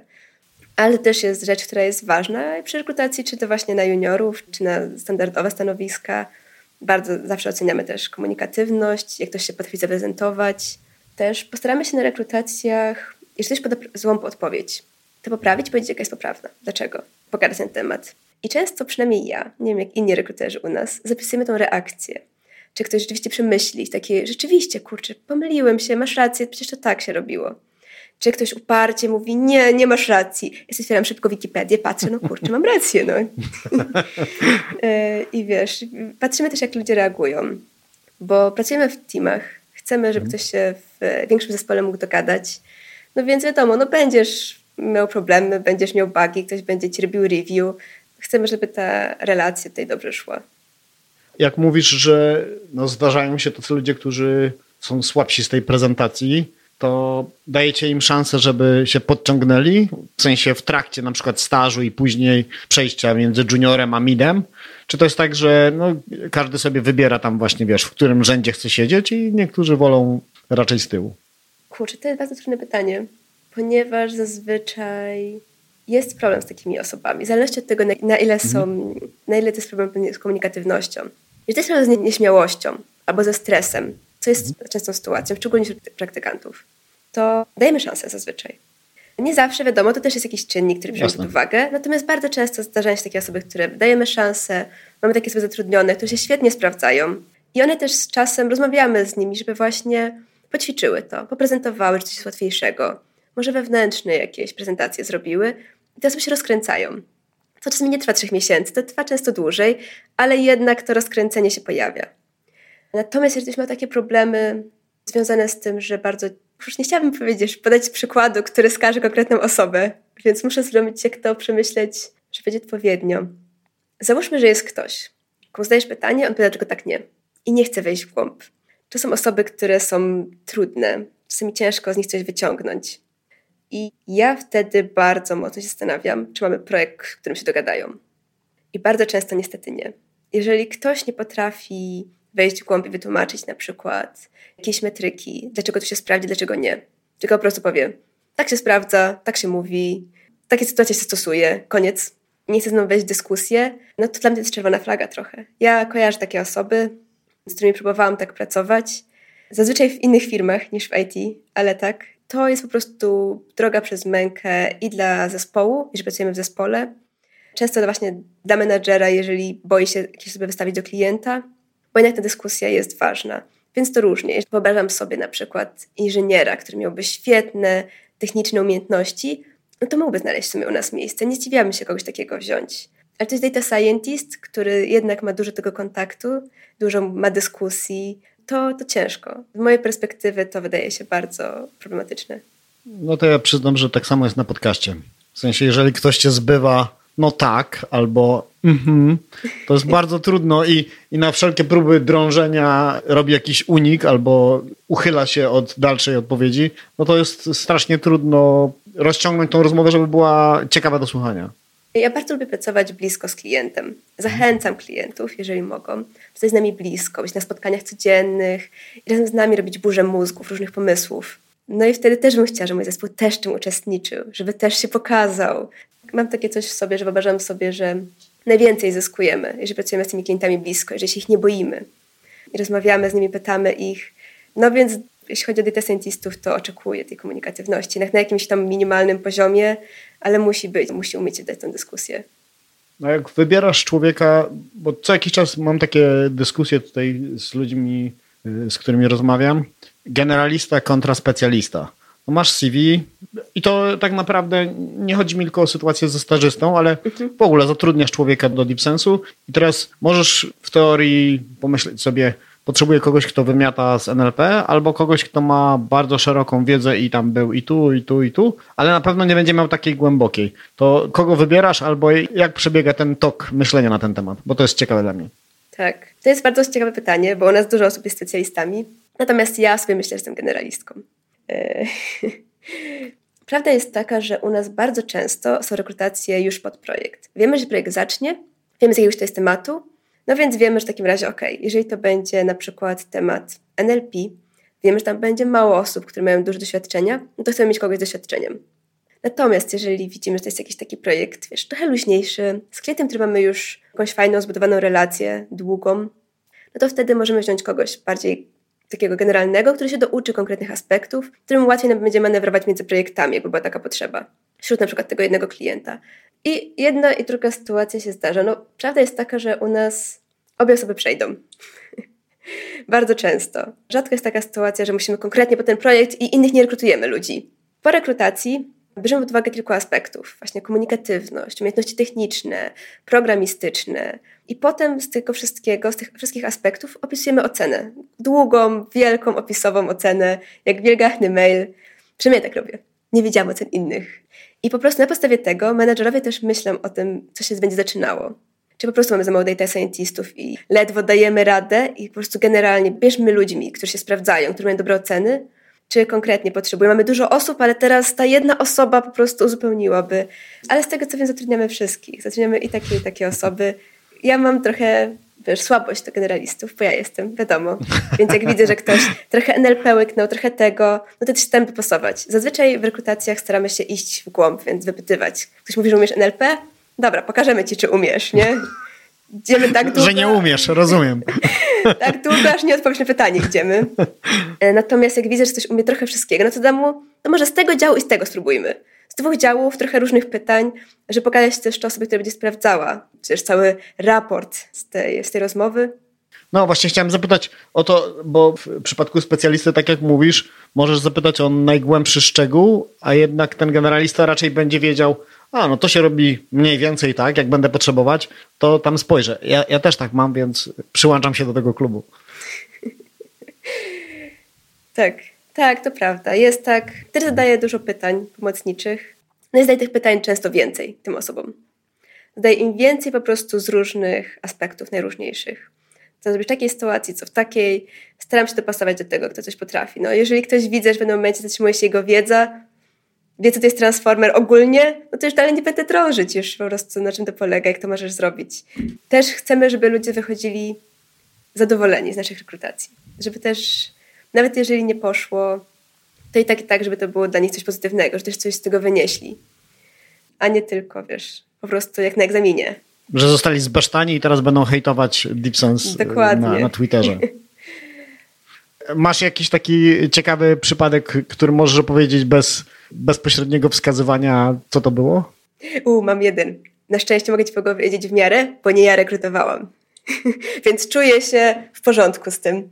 Ale też jest rzecz, która jest ważna przy rekrutacji, czy to właśnie na juniorów, czy na standardowe stanowiska. Bardzo zawsze oceniamy też komunikatywność, jak ktoś się potrafi zaprezentować. Też postaramy się na rekrutacjach, jeśli ktoś poda złą odpowiedź, to poprawić, powiedzieć, jaka jest poprawna. Dlaczego? Pogadać ten temat. I często, przynajmniej ja, nie wiem jak inni rekruterzy u nas, zapisujemy tą reakcję. Czy ktoś rzeczywiście przemyśli, takie, rzeczywiście, kurczę, pomyliłem się, masz rację, przecież to tak się robiło. Czy ktoś uparcie mówi, nie, nie masz racji. Ja otwieram szybko Wikipedię, patrzę, no kurczę, mam rację, no. (laughs) E, I wiesz, patrzymy też, jak ludzie reagują, bo pracujemy w teamach, chcemy, żeby mhm. ktoś się w większym zespole mógł dogadać. No więc wiadomo, no będziesz miał problemy, będziesz miał bugi, ktoś będzie ci robił review. Chcemy, żeby ta relacja tutaj dobrze szła. Jak mówisz, że no zdarzają się tacy ludzie, którzy są słabsi z tej prezentacji, to dajecie im szansę, żeby się podciągnęli, w sensie w trakcie na przykład stażu i później przejścia między juniorem a midem? Czy to jest tak, że no, każdy sobie wybiera tam właśnie, wiesz, w którym rzędzie chce siedzieć i niektórzy wolą raczej z tyłu? Kurczę, to jest bardzo trudne pytanie, ponieważ zazwyczaj jest problem z takimi osobami. W zależności od tego, na, na ile są, mhm. na ile to jest problem z komunikatywnością. Jeżeli to jest problem z nieśmiałością albo ze stresem, co jest mhm. częstą sytuacją, szczególnie wśród praktykantów, to dajemy szansę zazwyczaj. Nie zawsze, wiadomo, to też jest jakiś czynnik, który bierzemy pod uwagę, natomiast bardzo często zdarzają się takie osoby, które dajemy szansę, mamy takie osoby zatrudnione, które się świetnie sprawdzają i one też z czasem rozmawiamy z nimi, żeby właśnie poćwiczyły to, poprezentowały coś łatwiejszego, może wewnętrzne jakieś prezentacje zrobiły i te osoby się rozkręcają. To czasami nie trwa trzech miesięcy, to trwa często dłużej, ale jednak to rozkręcenie się pojawia. Natomiast jeżeli ktoś ma takie problemy związane z tym, że bardzo, już nie chciałabym powiedzieć, podać przykładu, który skaże konkretną osobę, więc muszę zrobić, jak to przemyśleć, żeby odpowiednio. Załóżmy, że jest ktoś, komu zadajesz pytanie, on pyta, dlaczego tak nie. I nie chce wejść w głąb. To są osoby, które są trudne, czasami ciężko z nich coś wyciągnąć. i ja wtedy bardzo mocno się zastanawiam, czy mamy projekt, w którym się dogadają. I bardzo często niestety nie. Jeżeli ktoś nie potrafi wejść w głąb i wytłumaczyć na przykład jakieś metryki, dlaczego to się sprawdzi, dlaczego nie, tylko po prostu powie, tak się sprawdza, tak się mówi, takie sytuacje się stosuje, koniec. Nie chcę znowu wejść w dyskusję, no to dla mnie to jest czerwona flaga trochę. Ja kojarzę takie osoby, z którymi próbowałam tak pracować, zazwyczaj w innych firmach niż w IT, ale tak, to jest po prostu droga przez mękę i dla zespołu, jeżeli pracujemy w zespole. Często właśnie dla menadżera, jeżeli boi się jakieś sobie wystawić do klienta, bo jednak ta dyskusja jest ważna. Więc to różnie. Wyobrażam sobie na przykład inżyniera, który miałby świetne techniczne umiejętności, no to mógłby znaleźć w sumie u nas miejsce. Nie zdziwiamy się kogoś takiego wziąć. Ale to jest data scientist, który jednak ma dużo tego kontaktu, dużo ma dyskusji, to, to ciężko. Z mojej perspektywy to wydaje się bardzo problematyczne. No to ja przyznam, że tak samo jest na podcaście. W sensie, jeżeli ktoś cię zbywa, no tak, albo mhm, to jest bardzo trudno i, i na wszelkie próby drążenia robi jakiś unik albo uchyla się od dalszej odpowiedzi, no to jest strasznie trudno rozciągnąć tą rozmowę, żeby była ciekawa do słuchania. Ja bardzo lubię pracować blisko z klientem. Zachęcam klientów, jeżeli mogą, być z nami blisko, być na spotkaniach codziennych i razem z nami robić burzę mózgów, różnych pomysłów. No i wtedy też bym chciała, żeby mój zespół też tym uczestniczył, żeby też się pokazał. Mam takie coś w sobie, że wyobrażam sobie, że najwięcej zyskujemy, jeżeli pracujemy z tymi klientami blisko, jeżeli się ich nie boimy. I rozmawiamy z nimi, pytamy ich. No więc jeśli chodzi o data scientistów, to oczekuję tej komunikatywności na jakimś tam minimalnym poziomie, ale musi być, musi umieć dać tę dyskusję. No jak wybierasz człowieka, bo co jakiś czas mam takie dyskusje tutaj z ludźmi, y, z którymi rozmawiam, generalista kontra specjalista. No masz CV i to tak naprawdę nie chodzi mi tylko o sytuację ze stażystą, ale mhm. w ogóle zatrudniasz człowieka do DeepSense'u i teraz możesz w teorii pomyśleć sobie, potrzebuję kogoś, kto wymiata z NLP, albo kogoś, kto ma bardzo szeroką wiedzę i tam był i tu, i tu, i tu, ale na pewno nie będzie miał takiej głębokiej. To kogo wybierasz, albo jak przebiega ten tok myślenia na ten temat? Bo to jest ciekawe dla mnie. Tak, to jest bardzo ciekawe pytanie, bo u nas dużo osób jest specjalistami, natomiast ja sobie myślę, że jestem generalistką. E, (laughs) prawda jest taka, że u nas bardzo często są rekrutacje już pod projekt. Wiemy, że projekt zacznie, wiemy z jakiegoś to jest tematu, no więc wiemy, że w takim razie, ok, jeżeli to będzie na przykład temat NLP, wiemy, że tam będzie mało osób, które mają dużo doświadczenia, no to chcemy mieć kogoś z doświadczeniem. Natomiast jeżeli widzimy, że to jest jakiś taki projekt, wiesz, trochę luźniejszy, z klientem, który mamy już jakąś fajną, zbudowaną relację, długą, no to wtedy możemy wziąć kogoś bardziej takiego generalnego, który się douczy konkretnych aspektów, którym łatwiej nam będzie manewrować między projektami, jakby była taka potrzeba, wśród na przykład tego jednego klienta. I jedna i druga sytuacja się zdarza. No, prawda jest taka, że u nas obie osoby przejdą. (laughs) Bardzo często. Rzadko jest taka sytuacja, że musimy konkretnie po ten projekt i innych nie rekrutujemy ludzi. Po rekrutacji bierzemy pod uwagę kilku aspektów. Właśnie komunikatywność, umiejętności techniczne, programistyczne. I potem z tego wszystkiego, z tych wszystkich aspektów opisujemy ocenę. Długą, wielką, opisową ocenę, jak wielgachny mail. Przynajmniej tak robię. Nie wiedziałam ocen innych. I po prostu na podstawie tego menedżerowie też myślą o tym, co się będzie zaczynało. Czy po prostu mamy za mało data scientistów i ledwo dajemy radę i po prostu generalnie bierzmy ludźmi, którzy się sprawdzają, którzy mają dobre oceny, czy konkretnie potrzebujemy. Mamy dużo osób, ale teraz ta jedna osoba po prostu uzupełniłaby. Ale z tego co wiem, zatrudniamy wszystkich. Zatrudniamy i takie, i takie osoby. Ja mam trochę wiesz, słabość do generalistów, bo ja jestem, wiadomo. Więc jak widzę, że ktoś trochę NLP łyknął, trochę tego, no to też chcę wypasować. Zazwyczaj w rekrutacjach staramy się iść w głąb, więc wypytywać. Ktoś mówi, że umiesz NLP? Dobra, pokażemy ci, czy umiesz, nie? Idziemy tak długo. Że nie umiesz, rozumiem. (laughs) tak długo, aż nie odpowiesz na pytanie, idziemy. E, natomiast jak widzę, że ktoś umie trochę wszystkiego, no to dam mu, no może z tego działu i z tego spróbujmy z dwóch działów, trochę różnych pytań, że pokazać też to osobie, która będzie sprawdzała przecież cały raport z tej, z tej rozmowy. No właśnie chciałem zapytać o to, bo w przypadku specjalisty, tak jak mówisz, możesz zapytać o najgłębszy szczegół, a jednak ten generalista raczej będzie wiedział, a no to się robi mniej więcej tak, jak będę potrzebować, to tam spojrzę. Ja, ja też tak mam, więc przyłączam się do tego klubu. tak, tak, to prawda. Jest tak. Też zadaję dużo pytań pomocniczych. No i zadaję tych pytań często więcej tym osobom. Zadaję im więcej po prostu z różnych aspektów, najróżniejszych. Co zrobić w takiej sytuacji, co w takiej. Staram się dopasować do tego, kto coś potrafi. No, jeżeli ktoś widzę, że w pewnym momencie zatrzymuje się jego wiedza, wie, co to jest transformer ogólnie, no to już dalej nie będę drążyć już po prostu, na czym to polega, jak to możesz zrobić. Też chcemy, żeby ludzie wychodzili zadowoleni z naszych rekrutacji. Żeby też, nawet jeżeli nie poszło, to i tak i tak, żeby to było dla nich coś pozytywnego, że też coś z tego wynieśli. A nie tylko, wiesz, po prostu jak na egzaminie. Że zostali zbesztani i teraz będą hejtować Dipsons Dokładnie. Na, na Twitterze. (laughs) Masz jakiś taki ciekawy przypadek, który możesz opowiedzieć bez bezpośredniego wskazywania, co to było? U, mam jeden. Na szczęście mogę ci powiedzieć w miarę, bo nie ja rekrutowałam. (laughs) Więc czuję się w porządku z tym.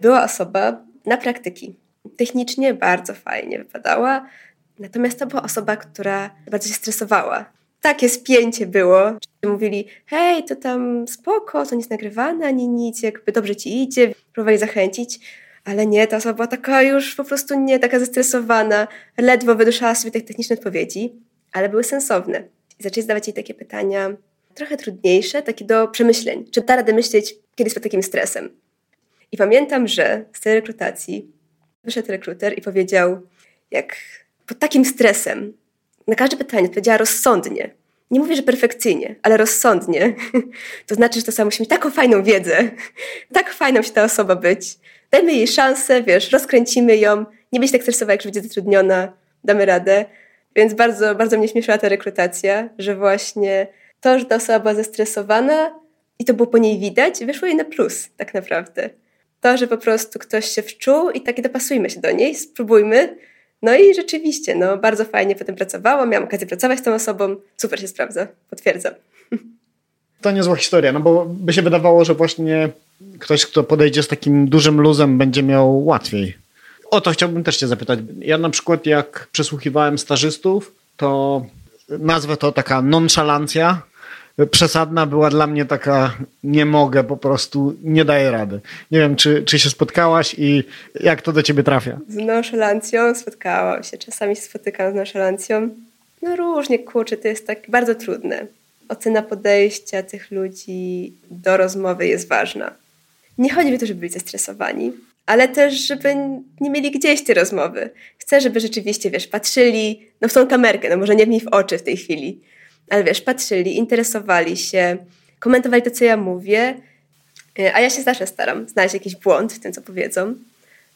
Była osoba na praktyki. Technicznie bardzo fajnie wypadała, natomiast to była osoba, która bardzo się stresowała. Takie spięcie było. Mówili, hej, to tam spoko, to nic nagrywane, ani nic, jakby dobrze ci idzie, próbowali zachęcić. Ale nie, ta osoba była taka już po prostu nie, taka zestresowana, ledwo wyduszała sobie te techniczne odpowiedzi, ale były sensowne. I zaczęli zadawać jej takie pytania, trochę trudniejsze, takie do przemyśleń. Czy da radę myśleć kiedyś pod takim stresem? I pamiętam, że z tej rekrutacji wyszedł rekruter i powiedział, jak pod takim stresem na każde pytanie odpowiedziała rozsądnie. Nie mówię, że perfekcyjnie, ale rozsądnie. (laughs) To znaczy, że to sama musi mieć taką fajną wiedzę, tak fajną się ta osoba być. Dajmy jej szansę, wiesz, rozkręcimy ją, nie być tak stresowa, jak będzie zatrudniona, damy radę. Więc bardzo, bardzo mnie śmieszyła ta rekrutacja, że właśnie to, że ta osoba była zestresowana i to było po niej widać, wyszło jej na plus tak naprawdę. To, że po prostu ktoś się wczuł i tak dopasujmy się do niej, spróbujmy. No i rzeczywiście, no bardzo fajnie potem pracowałam, miałam okazję pracować z tą osobą, super się sprawdza, potwierdzam. To niezła historia, no bo by się wydawało, że właśnie ktoś, kto podejdzie z takim dużym luzem, będzie miał łatwiej. O to chciałbym też Cię zapytać. Ja na przykład, jak przesłuchiwałem stażystów, to nazwę to taka nonszalancja, przesadna była dla mnie taka, nie mogę, po prostu nie daję rady. Nie wiem, czy, czy się spotkałaś i jak to do ciebie trafia? Z nonszalancją spotkałam się, czasami się spotykam z nonszalancją. No różnie, kurczę, to jest tak bardzo trudne. Ocena podejścia tych ludzi do rozmowy jest ważna. Nie chodzi mi o to, żeby byli zestresowani, ale też, żeby nie mieli gdzieś te rozmowy. Chcę, żeby rzeczywiście, wiesz, patrzyli no w tą kamerkę, no może nie mi w oczy w tej chwili, ale wiesz, patrzyli, interesowali się, komentowali to, co ja mówię, e, a ja się zawsze staram znaleźć jakiś błąd w tym, co powiedzą,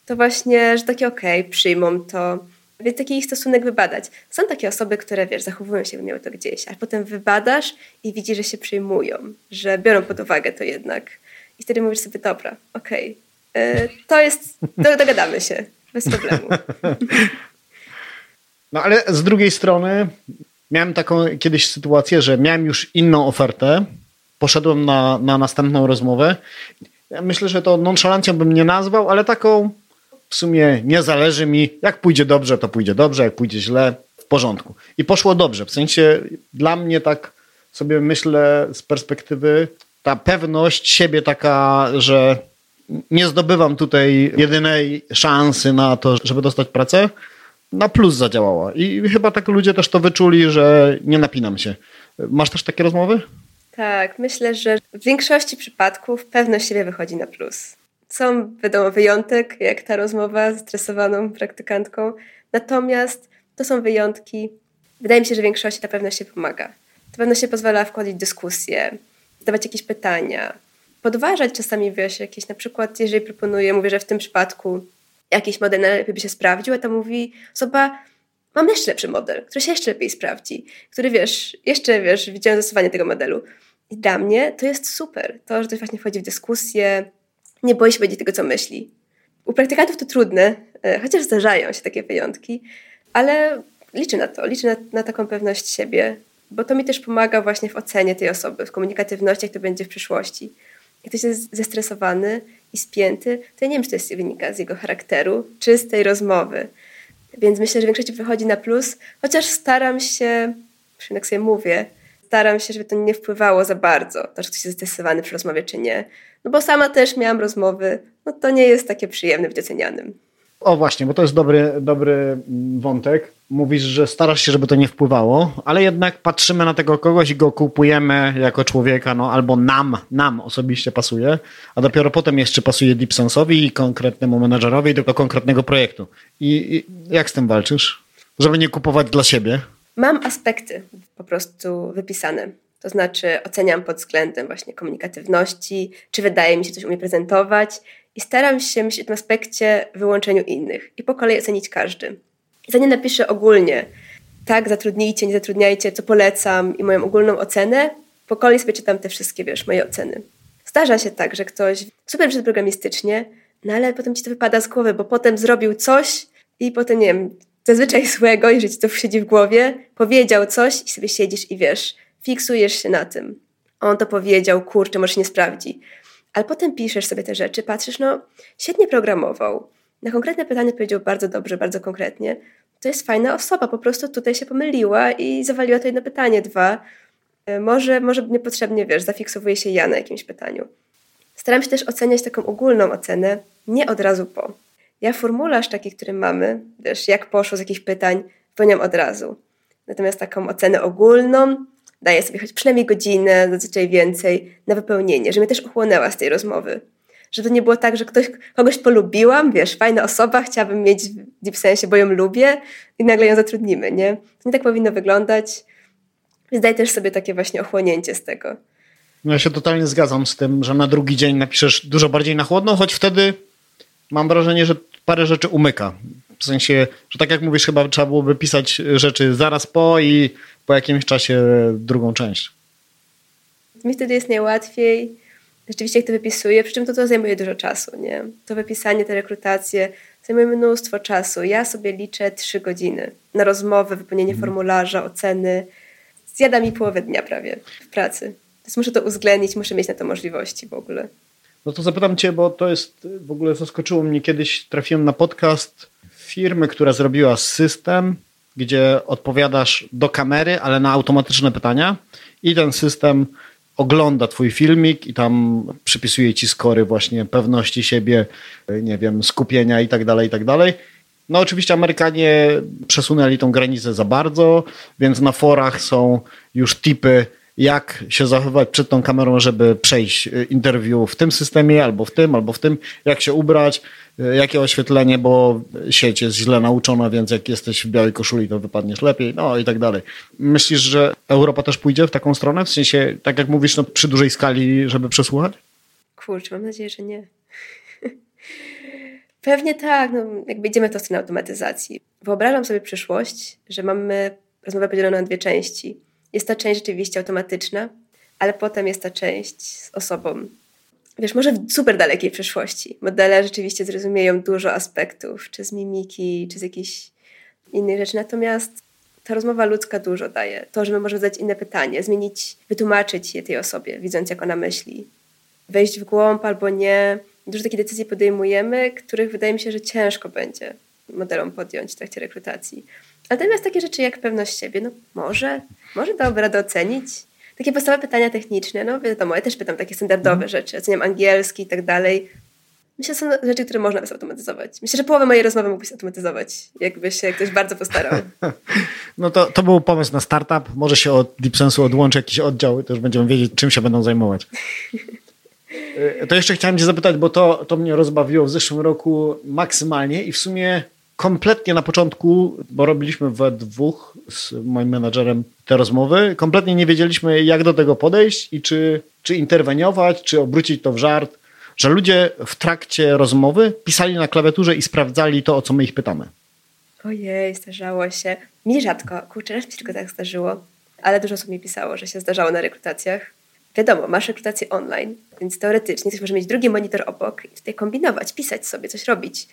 to właśnie, że takie okej, okay, przyjmą to, więc taki ich stosunek wybadać. Są takie osoby, które, wiesz, zachowują się, miały to gdzieś, a potem wybadasz i widzisz, że się przyjmują, że biorą pod uwagę to jednak. I wtedy mówisz sobie, dobra, okej, okay, e, to jest, dogadamy się, bez problemu. (laughs) No ale z drugiej strony miałem taką kiedyś sytuację, że miałem już inną ofertę, poszedłem na, na następną rozmowę. Ja myślę, że to nonszalancją bym nie nazwał, ale taką w sumie nie zależy mi. Jak pójdzie dobrze, to pójdzie dobrze, jak pójdzie źle, w porządku. I poszło dobrze. W sensie dla mnie tak sobie myślę z perspektywy ta pewność siebie taka, że nie zdobywam tutaj jedynej szansy na to, żeby dostać pracę, na plus zadziałała. I chyba tak ludzie też to wyczuli, że nie napinam się. Masz też takie rozmowy? Tak, myślę, że w większości przypadków pewność siebie wychodzi na plus. Są, wiadomo, wyjątek, jak ta rozmowa z stresowaną praktykantką, natomiast to są wyjątki. Wydaje mi się, że w większości ta pewność się pomaga. Ta pewność się pozwala wchodzić w dyskusję, zadawać jakieś pytania, podważać czasami, wiesz, jakieś na przykład, jeżeli proponuję, mówię, że w tym przypadku jakiś model najlepiej by się sprawdził, a to mówi osoba, mam jeszcze lepszy model, który się jeszcze lepiej sprawdzi, który wiesz, jeszcze wiesz, widziałem zastosowanie tego modelu. I dla mnie to jest super, to, że ktoś właśnie wchodzi w dyskusję, nie boi się powiedzieć tego, co myśli. U praktykantów to trudne, e, chociaż zdarzają się takie wyjątki, ale liczę na to, liczę na, na taką pewność siebie, bo to mi też pomaga właśnie w ocenie tej osoby, w komunikatywności, jak to będzie w przyszłości. Jak ktoś jest zestresowany i spięty, to ja nie wiem, czy to jest wynika z jego charakteru, czy z tej rozmowy. Więc myślę, że w większości wychodzi na plus, chociaż staram się, przynajmniej sobie mówię, staram się, żeby to nie wpływało za bardzo, to, czy ktoś jest zestresowany przy rozmowie, czy nie. No bo sama też miałam rozmowy, no to nie jest takie przyjemne być ocenianym. O właśnie, bo to jest dobry, dobry wątek. Mówisz, że starasz się, żeby to nie wpływało, ale jednak patrzymy na tego kogoś i go kupujemy jako człowieka, no albo nam, nam osobiście pasuje, a dopiero potem jeszcze pasuje Dipsonsowi i konkretnemu menadżerowi do konkretnego projektu. I, I, jak z tym walczysz? Żeby nie kupować dla siebie? Mam aspekty po prostu wypisane. To znaczy oceniam pod względem właśnie komunikatywności, czy wydaje mi się coś umie prezentować i staram się myśleć o tym aspekcie wyłączeniu innych i po kolei ocenić każdy. Zanim napiszę ogólnie, tak, zatrudnijcie, nie zatrudniajcie, co polecam i moją ogólną ocenę, po kolei sobie czytam te wszystkie, wiesz, moje oceny. Zdarza się tak, że ktoś super przyszedł programistycznie, no ale potem ci to wypada z głowy, bo potem zrobił coś i potem, nie wiem, zazwyczaj (laughs) złego, jeżeli ci to siedzi w głowie, powiedział coś i sobie siedzisz i wiesz, fiksujesz się na tym. On to powiedział, kurczę, może się nie sprawdzi. Ale potem piszesz sobie te rzeczy, patrzysz, no świetnie programował. Na konkretne pytanie powiedział bardzo dobrze, bardzo konkretnie. To jest fajna osoba, po prostu tutaj się pomyliła i zawaliła to jedno pytanie, dwa. E, może, może niepotrzebnie, wiesz, zafiksowuje się ja na jakimś pytaniu. Staram się też oceniać taką ogólną ocenę, nie od razu po. Ja formularz taki, który mamy, wiesz, jak poszło z jakichś pytań, wypełniam od razu. Natomiast taką ocenę ogólną daję sobie choć przynajmniej godzinę, zazwyczaj więcej, na wypełnienie, że mnie też ochłonęła z tej rozmowy. Żeby to nie było tak, że ktoś, kogoś polubiłam, wiesz, fajna osoba, chciałabym mieć w deep sensie, bo ją lubię i nagle ją zatrudnimy, nie? To nie tak powinno wyglądać. Więc daj też sobie takie właśnie ochłonięcie z tego. No ja się totalnie zgadzam z tym, że na drugi dzień napiszesz dużo bardziej na chłodno, choć wtedy mam wrażenie, że parę rzeczy umyka. W sensie, że tak jak mówisz, chyba trzeba byłoby pisać rzeczy zaraz po i po jakimś czasie drugą część. Mi wtedy jest najłatwiej. Rzeczywiście, jak to wypisuję, przy czym to, to zajmuje dużo czasu, nie? To wypisanie, te rekrutacje zajmuje mnóstwo czasu. Ja sobie liczę trzy godziny na rozmowę, wypełnienie mhm. formularza, oceny. Zjada mi połowę dnia prawie w pracy. Więc muszę to uwzględnić, muszę mieć na to możliwości w ogóle. No to zapytam Cię, bo to jest, w ogóle zaskoczyło mnie kiedyś, trafiłem na podcast firmy, która zrobiła system, gdzie odpowiadasz do kamery, ale na automatyczne pytania i ten system ogląda twój filmik i tam przypisuje ci skory właśnie pewności siebie, nie wiem, skupienia i tak dalej, i tak dalej. No oczywiście Amerykanie przesunęli tą granicę za bardzo, więc na forach są już tipy jak się zachować przed tą kamerą, żeby przejść y, interwiu w tym systemie, albo w tym, albo w tym, jak się ubrać, y, jakie oświetlenie, bo sieć jest źle nauczona, więc jak jesteś w białej koszuli, to wypadniesz lepiej, no i tak dalej. Myślisz, że Europa też pójdzie w taką stronę? W sensie, tak jak mówisz, no, przy dużej skali, żeby przesłuchać? Kurczę, mam nadzieję, że nie. (laughs) Pewnie tak, no, jakby idziemy w tą stronę automatyzacji. Wyobrażam sobie przyszłość, że mamy rozmowę podzieloną na dwie części jest ta część rzeczywiście automatyczna, ale potem jest ta część z osobą. Wiesz, może w super dalekiej przyszłości modele rzeczywiście zrozumieją dużo aspektów, czy z mimiki, czy z jakichś innych rzeczy. Natomiast ta rozmowa ludzka dużo daje. To, że my możemy zadać inne pytanie, zmienić, wytłumaczyć je tej osobie, widząc jak ona myśli. Wejść w głąb albo nie. Dużo takich decyzji podejmujemy, których wydaje mi się, że ciężko będzie modelom podjąć w trakcie rekrutacji. Natomiast takie rzeczy jak pewność siebie, no może, może dałoby radę ocenić. Takie podstawowe pytania techniczne, no wiadomo, ja też pytam takie standardowe mm. rzeczy, oceniam angielski i tak dalej. Myślę, że są rzeczy, które można zautomatyzować. Myślę, że połowę mojej rozmowy mógłbyś automatyzować, jakby się ktoś bardzo postarał. (laughs) No to, to był pomysł na startup. Może się od DeepSense'u odłączy jakiś oddział i też będziemy wiedzieć, czym się będą zajmować. (laughs) E, to jeszcze chciałem cię zapytać, bo to, to mnie rozbawiło w zeszłym roku maksymalnie i w sumie kompletnie na początku, bo robiliśmy we dwóch z moim menadżerem te rozmowy, kompletnie nie wiedzieliśmy, jak do tego podejść i czy, czy interweniować, czy obrócić to w żart, że ludzie w trakcie rozmowy pisali na klawiaturze i sprawdzali to, o co my ich pytamy. Ojej, zdarzało się. Mi rzadko, kurczę, raz mi tylko tak zdarzyło, ale dużo osób mi pisało, że się zdarzało na rekrutacjach. Wiadomo, masz rekrutację online, więc teoretycznie ktoś może mieć drugi monitor obok i tutaj kombinować, pisać sobie, coś robić.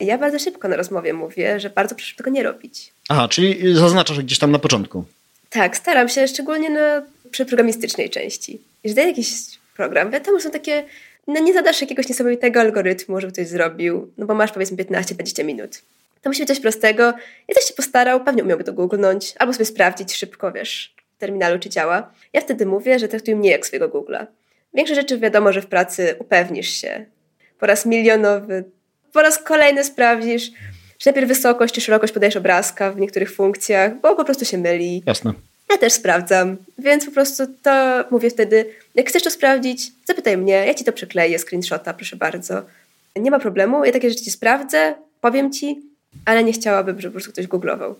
Ja bardzo szybko na rozmowie mówię, że bardzo proszę tego nie robić. Aha, czyli zaznaczasz gdzieś tam na początku. Tak, staram się, szczególnie na, przy programistycznej części. Jeżeli daję jakiś program, wiadomo, są takie, no nie zadasz jakiegoś niesamowitego algorytmu, żeby ktoś zrobił, no bo masz powiedzmy 15-20 minut. To musi być coś prostego. Ja też się postarał, pewnie umiałby to googlnąć, albo sobie sprawdzić szybko, wiesz, w terminalu, czy działa. Ja wtedy mówię, że traktuję mnie jak swojego Google'a. Większe rzeczy wiadomo, że w pracy upewnisz się. Po raz milionowy po raz kolejny sprawdzisz, czy najpierw wysokość czy szerokość podajesz obrazka w niektórych funkcjach, bo po prostu się myli. Jasne. Ja też sprawdzam, więc po prostu to mówię wtedy, jak chcesz to sprawdzić, zapytaj mnie, ja ci to przykleję, screenshota, proszę bardzo. Nie ma problemu, ja takie rzeczy ci sprawdzę, powiem ci, ale nie chciałabym, żeby po prostu ktoś googlował.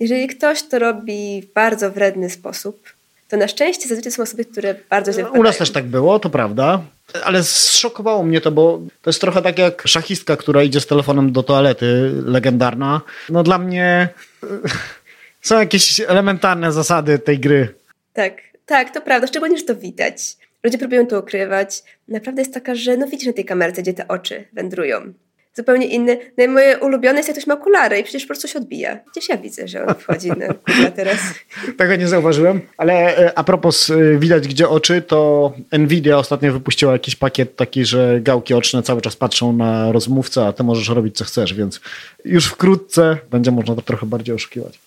Jeżeli ktoś to robi w bardzo wredny sposób, to na szczęście zazwyczaj są osoby, które bardzo źle U nas też tak było, to prawda. Ale zszokowało mnie to, bo to jest trochę tak jak szachistka, która idzie z telefonem do toalety, legendarna. No dla mnie (laughs) są jakieś elementarne zasady tej gry. Tak, tak, to prawda. Szczególnie, że to widać. Ludzie próbują to ukrywać. Naprawdę jest taka, że no widzisz na tej kamerce, gdzie te oczy wędrują zupełnie inny. No i moje ulubione jest, jak ktoś ma okulary i przecież po prostu się odbija. Gdzieś ja widzę, że on wchodzi na teraz. (laughs) Tego nie zauważyłem, ale e, a propos e, widać gdzie oczy, to Nvidia ostatnio wypuściła jakiś pakiet taki, że gałki oczne cały czas patrzą na rozmówcę, a ty możesz robić co chcesz, więc już wkrótce będzie można to trochę bardziej oszukiwać.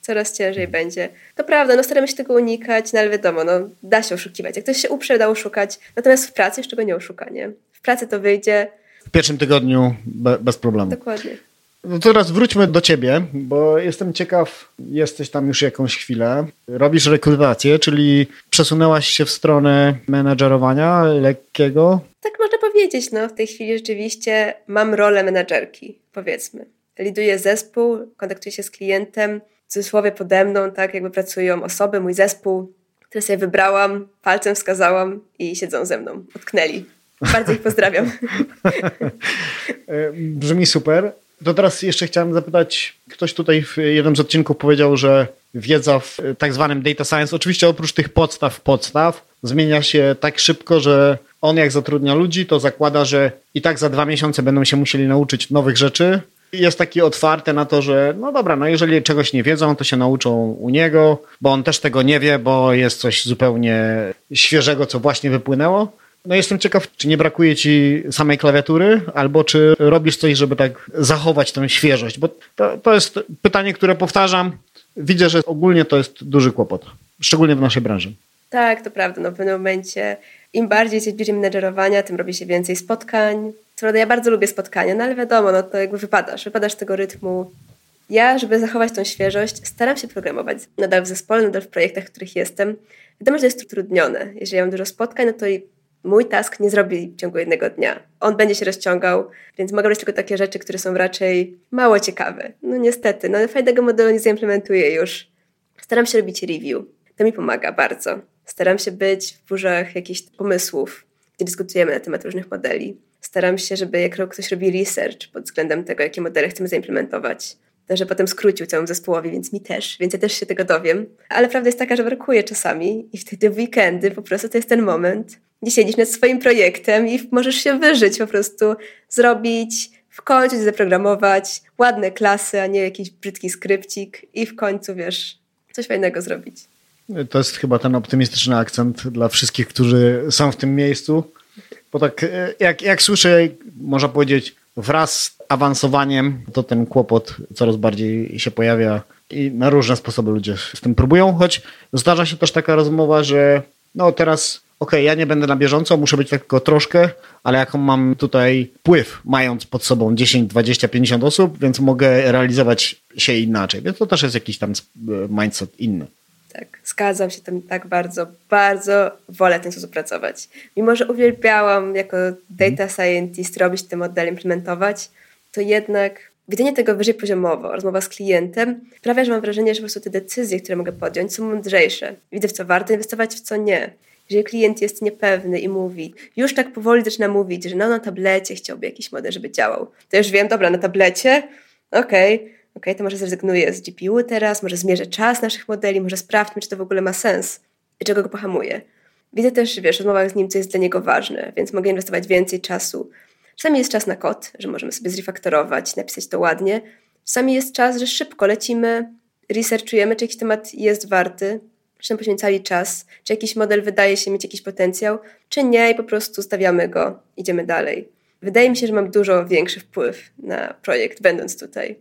Coraz ciężej będzie. To prawda, no staramy się tego unikać, no ale wiadomo, no da się oszukiwać. Jak ktoś się uprze, da oszukać. Natomiast w pracy jeszcze go nie oszuka, nie? W pracy to wyjdzie, w pierwszym tygodniu be, bez problemu. Dokładnie. No teraz wróćmy do ciebie, bo jestem ciekaw, jesteś tam już jakąś chwilę. Robisz rekrutację, czyli przesunęłaś się w stronę menadżerowania lekkiego? Tak można powiedzieć. No, w tej chwili rzeczywiście mam rolę menadżerki, powiedzmy. Liduję zespół, kontaktuję się z klientem, w cudzysłowie pode mną, tak jakby pracują osoby, mój zespół, który sobie wybrałam, palcem wskazałam i siedzą ze mną, utknęli. Bardzo ich pozdrawiam. (laughs) E, brzmi super. To teraz jeszcze chciałem zapytać, ktoś tutaj w jednym z odcinków powiedział, że wiedza w tak zwanym data science, oczywiście oprócz tych podstaw, podstaw, zmienia się tak szybko, że on jak zatrudnia ludzi, to zakłada, że i tak za dwa miesiące będą się musieli nauczyć nowych rzeczy. Jest taki otwarty na to, że no dobra, no jeżeli czegoś nie wiedzą, to się nauczą u niego, bo on też tego nie wie, bo jest coś zupełnie świeżego, co właśnie wypłynęło. No jestem ciekaw, czy nie brakuje ci samej klawiatury, albo czy robisz coś, żeby tak zachować tę świeżość, bo to, to jest pytanie, które powtarzam. Widzę, że ogólnie to jest duży kłopot, szczególnie w naszej branży. Tak, to prawda. No w pewnym momencie im bardziej się bliżej menedżerowania, tym robi się więcej spotkań. Co prawda ja bardzo lubię spotkania, no ale wiadomo, no to jakby wypadasz, wypadasz z tego rytmu. Ja, żeby zachować tą świeżość, staram się programować nadal w zespole, nadal w projektach, w których jestem. Wiadomo, że jest to utrudnione. Jeżeli mam dużo spotkań, no to i mój task nie zrobi w ciągu jednego dnia. On będzie się rozciągał, więc mogą być tylko takie rzeczy, które są raczej mało ciekawe. No niestety, no fajnego modelu nie zaimplementuję już. Staram się robić review. To mi pomaga bardzo. Staram się być w burzach jakichś pomysłów, gdzie dyskutujemy na temat różnych modeli. Staram się, żeby jak ktoś robi research pod względem tego, jakie modele chcemy zaimplementować, to że potem skrócił całemu zespołowi, więc mi też, więc ja też się tego dowiem. Ale prawda jest taka, że brakuje czasami i wtedy w weekendy po prostu to jest ten moment, gdzie siedzisz nad swoim projektem i możesz się wyżyć, po prostu zrobić, w końcu zaprogramować ładne klasy, a nie jakiś brzydki skrypcik i w końcu, wiesz, coś fajnego zrobić. To jest chyba ten optymistyczny akcent dla wszystkich, którzy są w tym miejscu. Bo tak, e, jak, jak słyszę, można powiedzieć, wraz z awansowaniem, to ten kłopot coraz bardziej się pojawia i na różne sposoby ludzie z tym próbują, choć zdarza się też taka rozmowa, że no teraz ok, ja nie będę na bieżąco, muszę być tylko troszkę, ale jaką mam tutaj wpływ, mając pod sobą 10, 20, 50 osób, więc mogę realizować się inaczej. Więc to też jest jakiś tam mindset inny. Tak, zgadzam się tym tak bardzo, bardzo wolę w ten sposób pracować. Mimo, że uwielbiałam jako data scientist robić te modele, implementować, to jednak widzenie tego wyżej poziomowo, rozmowa z klientem, sprawia, że mam wrażenie, że po prostu te decyzje, które mogę podjąć, są mądrzejsze. Widzę, w co warto inwestować, w co nie. Jeżeli klient jest niepewny i mówi, już tak powoli zaczyna mówić, że no na tablecie chciałby jakiś model, żeby działał, to już wiem, dobra, na tablecie, okej, okay, okay, to może zrezygnuję z GPU teraz, może zmierzę czas naszych modeli, może sprawdźmy, czy to w ogóle ma sens i czego go pohamuję. Widzę też, wiesz, w rozmowach z nim, co jest dla niego ważne, więc mogę inwestować więcej czasu. Czasami jest czas na kod, że możemy sobie zrefaktorować, napisać to ładnie. Czasami jest czas, że szybko lecimy, researchujemy, czy jakiś temat jest warty, czy poświęcali czas, czy jakiś model wydaje się mieć jakiś potencjał, czy nie i po prostu stawiamy go, idziemy dalej. Wydaje mi się, że mam dużo większy wpływ na projekt, będąc tutaj.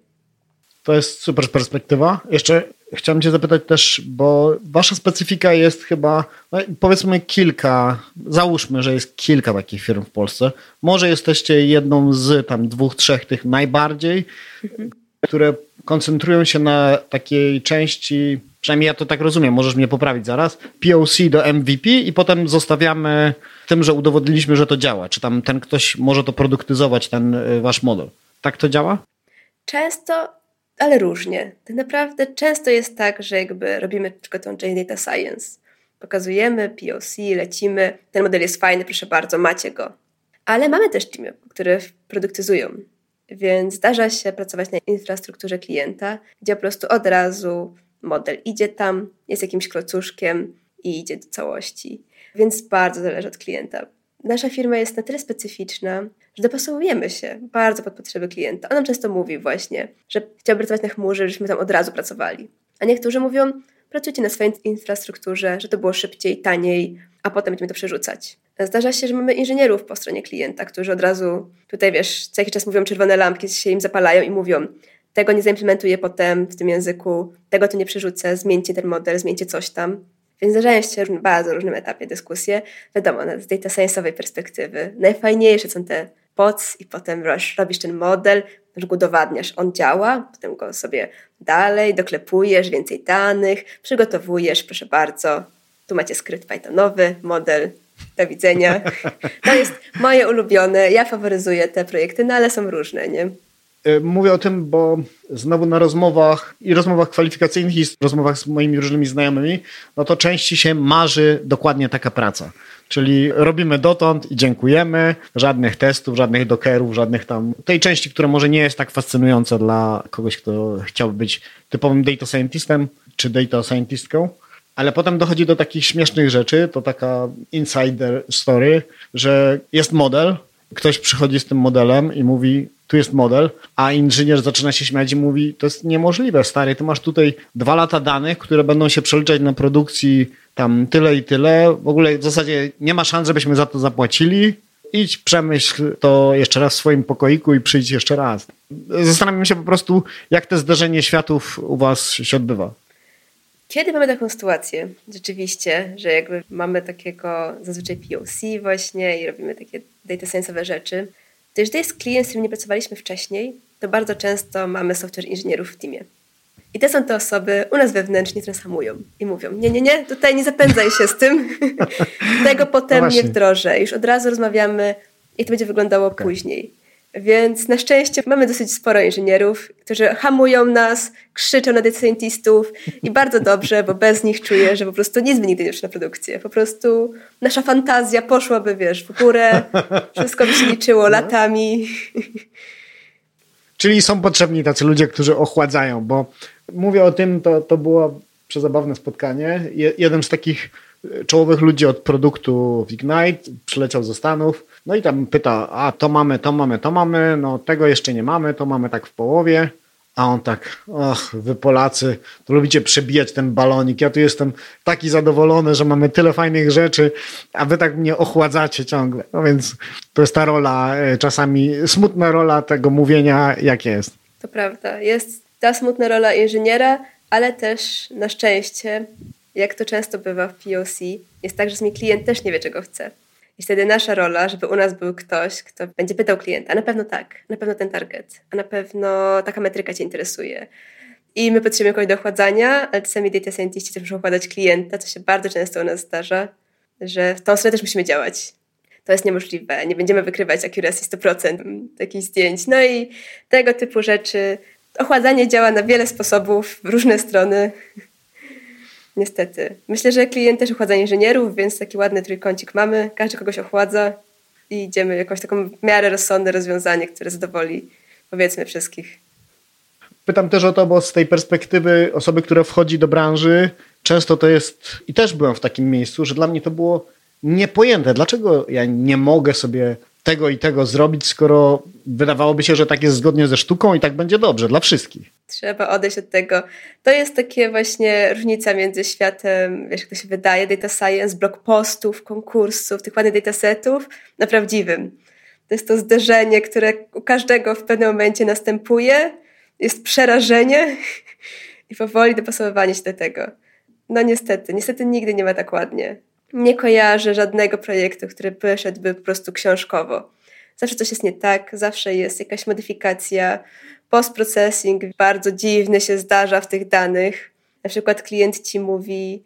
To jest super perspektywa. Jeszcze chciałem Cię zapytać też, bo Wasza specyfika jest chyba, no powiedzmy kilka, załóżmy, że jest kilka takich firm w Polsce. Może jesteście jedną z tam dwóch, trzech tych najbardziej, mhm. które koncentrują się na takiej części Przynajmniej ja to tak rozumiem, możesz mnie poprawić zaraz. POC do MVP i potem zostawiamy tym, że udowodniliśmy, że to działa. Czy tam ten ktoś może to produktyzować, ten y, wasz model. Tak to działa? Często ale różnie. Tak naprawdę często jest tak, że jakby robimy tylko tą część data science. Pokazujemy POC, lecimy, ten model jest fajny, proszę bardzo, macie go. Ale mamy też teamy, które produktyzują. Więc zdarza się pracować na infrastrukturze klienta, gdzie po prostu od razu model idzie tam, jest jakimś klocuszkiem i idzie do całości. Więc bardzo zależy od klienta. Nasza firma jest na tyle specyficzna, że dopasowujemy się bardzo pod potrzeby klienta. On nam często mówi właśnie, że chciałby pracować na chmurze, żebyśmy tam od razu pracowali. A niektórzy mówią, pracujcie na swojej infrastrukturze, że to było szybciej, taniej, a potem będziemy to przerzucać. Zdarza się, że mamy inżynierów po stronie klienta, którzy od razu, tutaj wiesz, co jakiś czas mówią czerwone lampki, się im zapalają i mówią, tego nie zaimplementuję potem w tym języku, tego tu nie przerzucę, zmieńcie ten model, zmieńcie coś tam. Więc zdarzają się w bardzo różnym etapie dyskusje. Wiadomo, z data science'owej perspektywy najfajniejsze są te POC i potem robisz ten model, go udowadniasz, on działa, potem go sobie dalej doklepujesz, więcej danych, przygotowujesz, proszę bardzo, tu macie skrypt Pythonowy, model, do widzenia. (laughs) To jest moje ulubione, ja faworyzuję te projekty, no ale są różne, nie? E, mówię o tym, bo znowu na rozmowach i rozmowach kwalifikacyjnych i rozmowach z moimi różnymi znajomymi, no to częściej się marzy dokładnie taka praca. Czyli robimy dotąd i dziękujemy, żadnych testów, żadnych dockerów, żadnych tam, tej części, która może nie jest tak fascynująca dla kogoś, kto chciałby być typowym data scientistem czy data scientistką. Ale potem dochodzi do takich śmiesznych rzeczy, to taka insider story, że jest model, ktoś przychodzi z tym modelem i mówi, tu jest model, a inżynier zaczyna się śmiać i mówi, to jest niemożliwe, stary, ty masz tutaj dwa lata danych, które będą się przeliczać na produkcji tam tyle i tyle. W ogóle w zasadzie nie ma szans, żebyśmy za to zapłacili. Idź, przemyśl to jeszcze raz w swoim pokoiku i przyjdź jeszcze raz. Zastanawiam się po prostu, jak to zderzenie światów u was się odbywa. Kiedy mamy taką sytuację, rzeczywiście, że jakby mamy takiego zazwyczaj POC właśnie i robimy takie data science'owe rzeczy, to jeżeli to jest klient, z którym nie pracowaliśmy wcześniej, to bardzo często mamy software inżynierów w teamie. I te są te osoby u nas wewnętrznie, które hamują i mówią, nie, nie, nie, tutaj nie zapędzaj się z tym, (laughs) tego potem no nie wdrożę. Już od razu rozmawiamy, jak to będzie wyglądało okay. później. Więc na szczęście mamy dosyć sporo inżynierów, którzy hamują nas, krzyczą na data scientistów i bardzo dobrze, bo bez nich czuję, że po prostu nic by nigdy nie na produkcję. Po prostu nasza fantazja poszłaby, wiesz, w górę, wszystko by się liczyło no. latami. Czyli są potrzebni tacy ludzie, którzy ochładzają, bo mówię o tym, to, to było przezabawne spotkanie. Je, jeden z takich czołowych ludzi od produktu w Ignite przyleciał ze Stanów no i tam pyta, a to mamy, to mamy, to mamy, no tego jeszcze nie mamy, to mamy tak w połowie. A on tak, och, wy Polacy, to lubicie przebijać ten balonik. Ja tu jestem taki zadowolony, że mamy tyle fajnych rzeczy, a wy tak mnie ochładzacie ciągle. No więc to jest ta rola, e, czasami smutna rola tego mówienia, jak jest. To prawda. Jest ta smutna rola inżyniera, ale też na szczęście, jak to często bywa w POC, jest tak, że mi klient też nie wie, czego chce. I wtedy nasza rola, żeby u nas był ktoś, kto będzie pytał klienta, na pewno tak, na pewno ten target, a na pewno taka metryka Cię interesuje. I my potrzebujemy kogoś do ochładzania, ale czasami data scientiści też muszą ochładzać klienta, co się bardzo często u nas zdarza, że w tą stronę też musimy działać. To jest niemożliwe, nie będziemy wykrywać accuracy 100% takich zdjęć. No i tego typu rzeczy. Ochładzanie działa na wiele sposobów, w różne strony. Niestety. Myślę, że klient też ochładza inżynierów, więc taki ładny trójkącik mamy. Każdy kogoś ochładza i idziemy jakąś taką w miarę rozsądne rozwiązanie, które zadowoli powiedzmy wszystkich. Pytam też o to, bo z tej perspektywy osoby, która wchodzi do branży, często to jest, i też byłem w takim miejscu, że dla mnie to było niepojęte. Dlaczego ja nie mogę sobie tego i tego zrobić, skoro wydawałoby się, że tak jest zgodnie ze sztuką i tak będzie dobrze dla wszystkich. Trzeba odejść od tego. To jest takie właśnie różnica między światem, wiesz, jak to się wydaje, data science, blog postów, konkursów, tych ładnych datasetów, na prawdziwym. To jest to zderzenie, które u każdego w pewnym momencie następuje, jest przerażenie (laughs) i powoli dopasowywanie się do tego. No niestety, niestety nigdy nie ma tak ładnie nie kojarzę żadnego projektu, który wyszedłby po prostu książkowo. Zawsze coś jest nie tak, zawsze jest jakaś modyfikacja, post-processing bardzo dziwny się zdarza w tych danych. Na przykład klient ci mówi,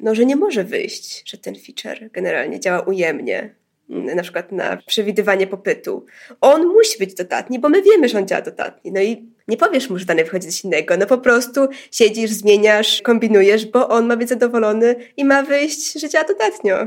no, że nie może wyjść, że ten feature generalnie działa ujemnie. Na przykład na przewidywanie popytu. On musi być dodatni, bo my wiemy, że on działa dodatni. No i nie powiesz mu, że dane wychodzi coś innego. No po prostu siedzisz, zmieniasz, kombinujesz, bo on ma być zadowolony i ma wyjść, że działa dodatnio. (laughs)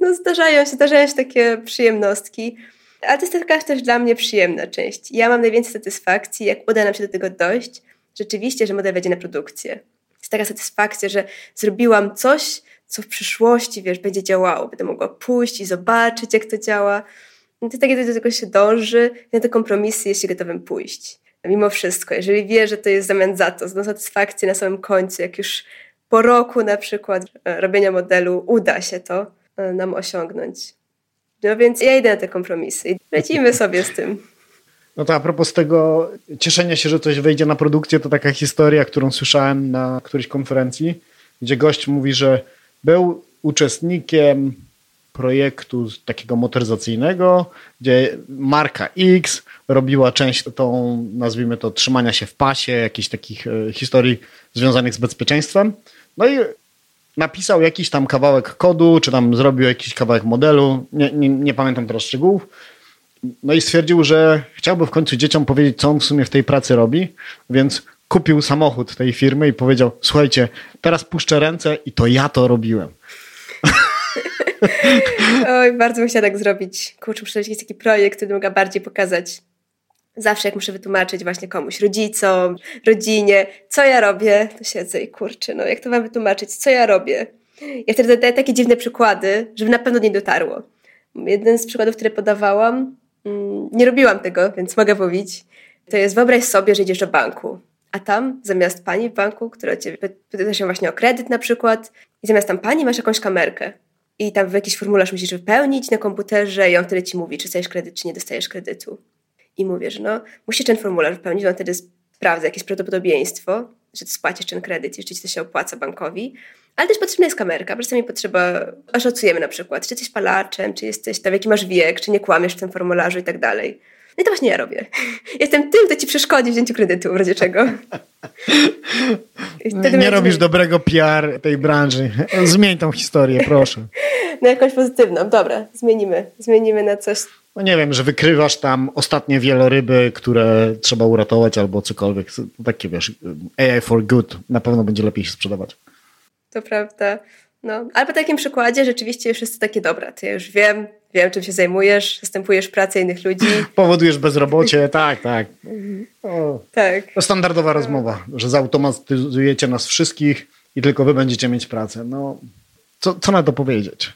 No zdarzają się, zdarzają się takie przyjemnostki. Ale to jest taka też dla mnie przyjemna część. Ja mam najwięcej satysfakcji, jak uda nam się do tego dojść, rzeczywiście, że model wejdzie na produkcję. Jest taka satysfakcja, że zrobiłam coś, co w przyszłości, wiesz, będzie działało. Będę mogła pójść i zobaczyć, jak to działa. No to tak, kiedy do tego się dąży, na te kompromisy jest się gotowym pójść. Mimo wszystko, jeżeli wie, że to jest zamian za to, za satysfakcję na samym końcu, jak już po roku na przykład e, robienia modelu uda się to e, nam osiągnąć. No więc ja idę na te kompromisy i lecimy sobie z tym. No to a propos tego cieszenia się, że coś wejdzie na produkcję, to taka historia, którą słyszałem na którejś konferencji, gdzie gość mówi, że był uczestnikiem projektu takiego motoryzacyjnego, gdzie marka X robiła część tą, nazwijmy to, trzymania się w pasie, jakichś takich e, historii związanych z bezpieczeństwem. No i napisał jakiś tam kawałek kodu, czy tam zrobił jakiś kawałek modelu, nie, nie, nie pamiętam teraz szczegółów. No i stwierdził, że chciałby w końcu dzieciom powiedzieć, co on w sumie w tej pracy robi, więc kupił samochód tej firmy i powiedział: Słuchajcie, teraz puszczę ręce i to ja to robiłem. (laughs) Oj, bardzo bym chciała tak zrobić. Kurczę, muszę jakiś taki projekt, który mogę bardziej pokazać. Zawsze jak muszę wytłumaczyć właśnie komuś, rodzicom, rodzinie, co ja robię, to siedzę i kurczę, no jak to wam wytłumaczyć, co ja robię? Ja wtedy daję takie dziwne przykłady, żeby na pewno nie dotarło. Jeden z przykładów, które podawałam, mm, nie robiłam tego, więc mogę mówić, to jest wyobraź sobie, że idziesz do banku a tam zamiast pani w banku, która cię pyta się właśnie o kredyt na przykład, i zamiast tam pani masz jakąś kamerkę. I tam jakiś formularz musisz wypełnić na komputerze i on wtedy ci mówi, czy dostajesz kredyt, czy nie dostajesz kredytu. I mówię, że no, musisz ten formularz wypełnić, on wtedy sprawdza jakieś prawdopodobieństwo, że spłacisz ten kredyt, jeszcze ci to się opłaca bankowi. Ale też potrzebna jest kamerka, bo czasami potrzeba, oszacujemy na przykład, czy jesteś palaczem, czy jesteś tam, jaki masz wiek, czy nie kłamiesz w tym formularzu i tak dalej. No i to właśnie ja robię. Jestem tym, kto ci przeszkodzi w wzięciu kredytu, w razie czego. nie robisz dobrego PR tej branży. Zmień tą historię, proszę. Na jakąś pozytywną. Dobra, zmienimy. Zmienimy na coś. No nie wiem, że wykrywasz tam ostatnie wieloryby, które trzeba uratować albo cokolwiek. Takie wiesz, AI for good na pewno będzie lepiej się sprzedawać. To prawda. No, ale po takim przykładzie rzeczywiście już jest to takie dobra. To ja już wiem, wiem czym się zajmujesz, zastępujesz pracę innych ludzi. (laughs) Powodujesz bezrobocie, tak, tak. O, tak. To standardowa rozmowa, że zautomatyzujecie nas wszystkich i tylko wy będziecie mieć pracę. No, co, co na to powiedzieć?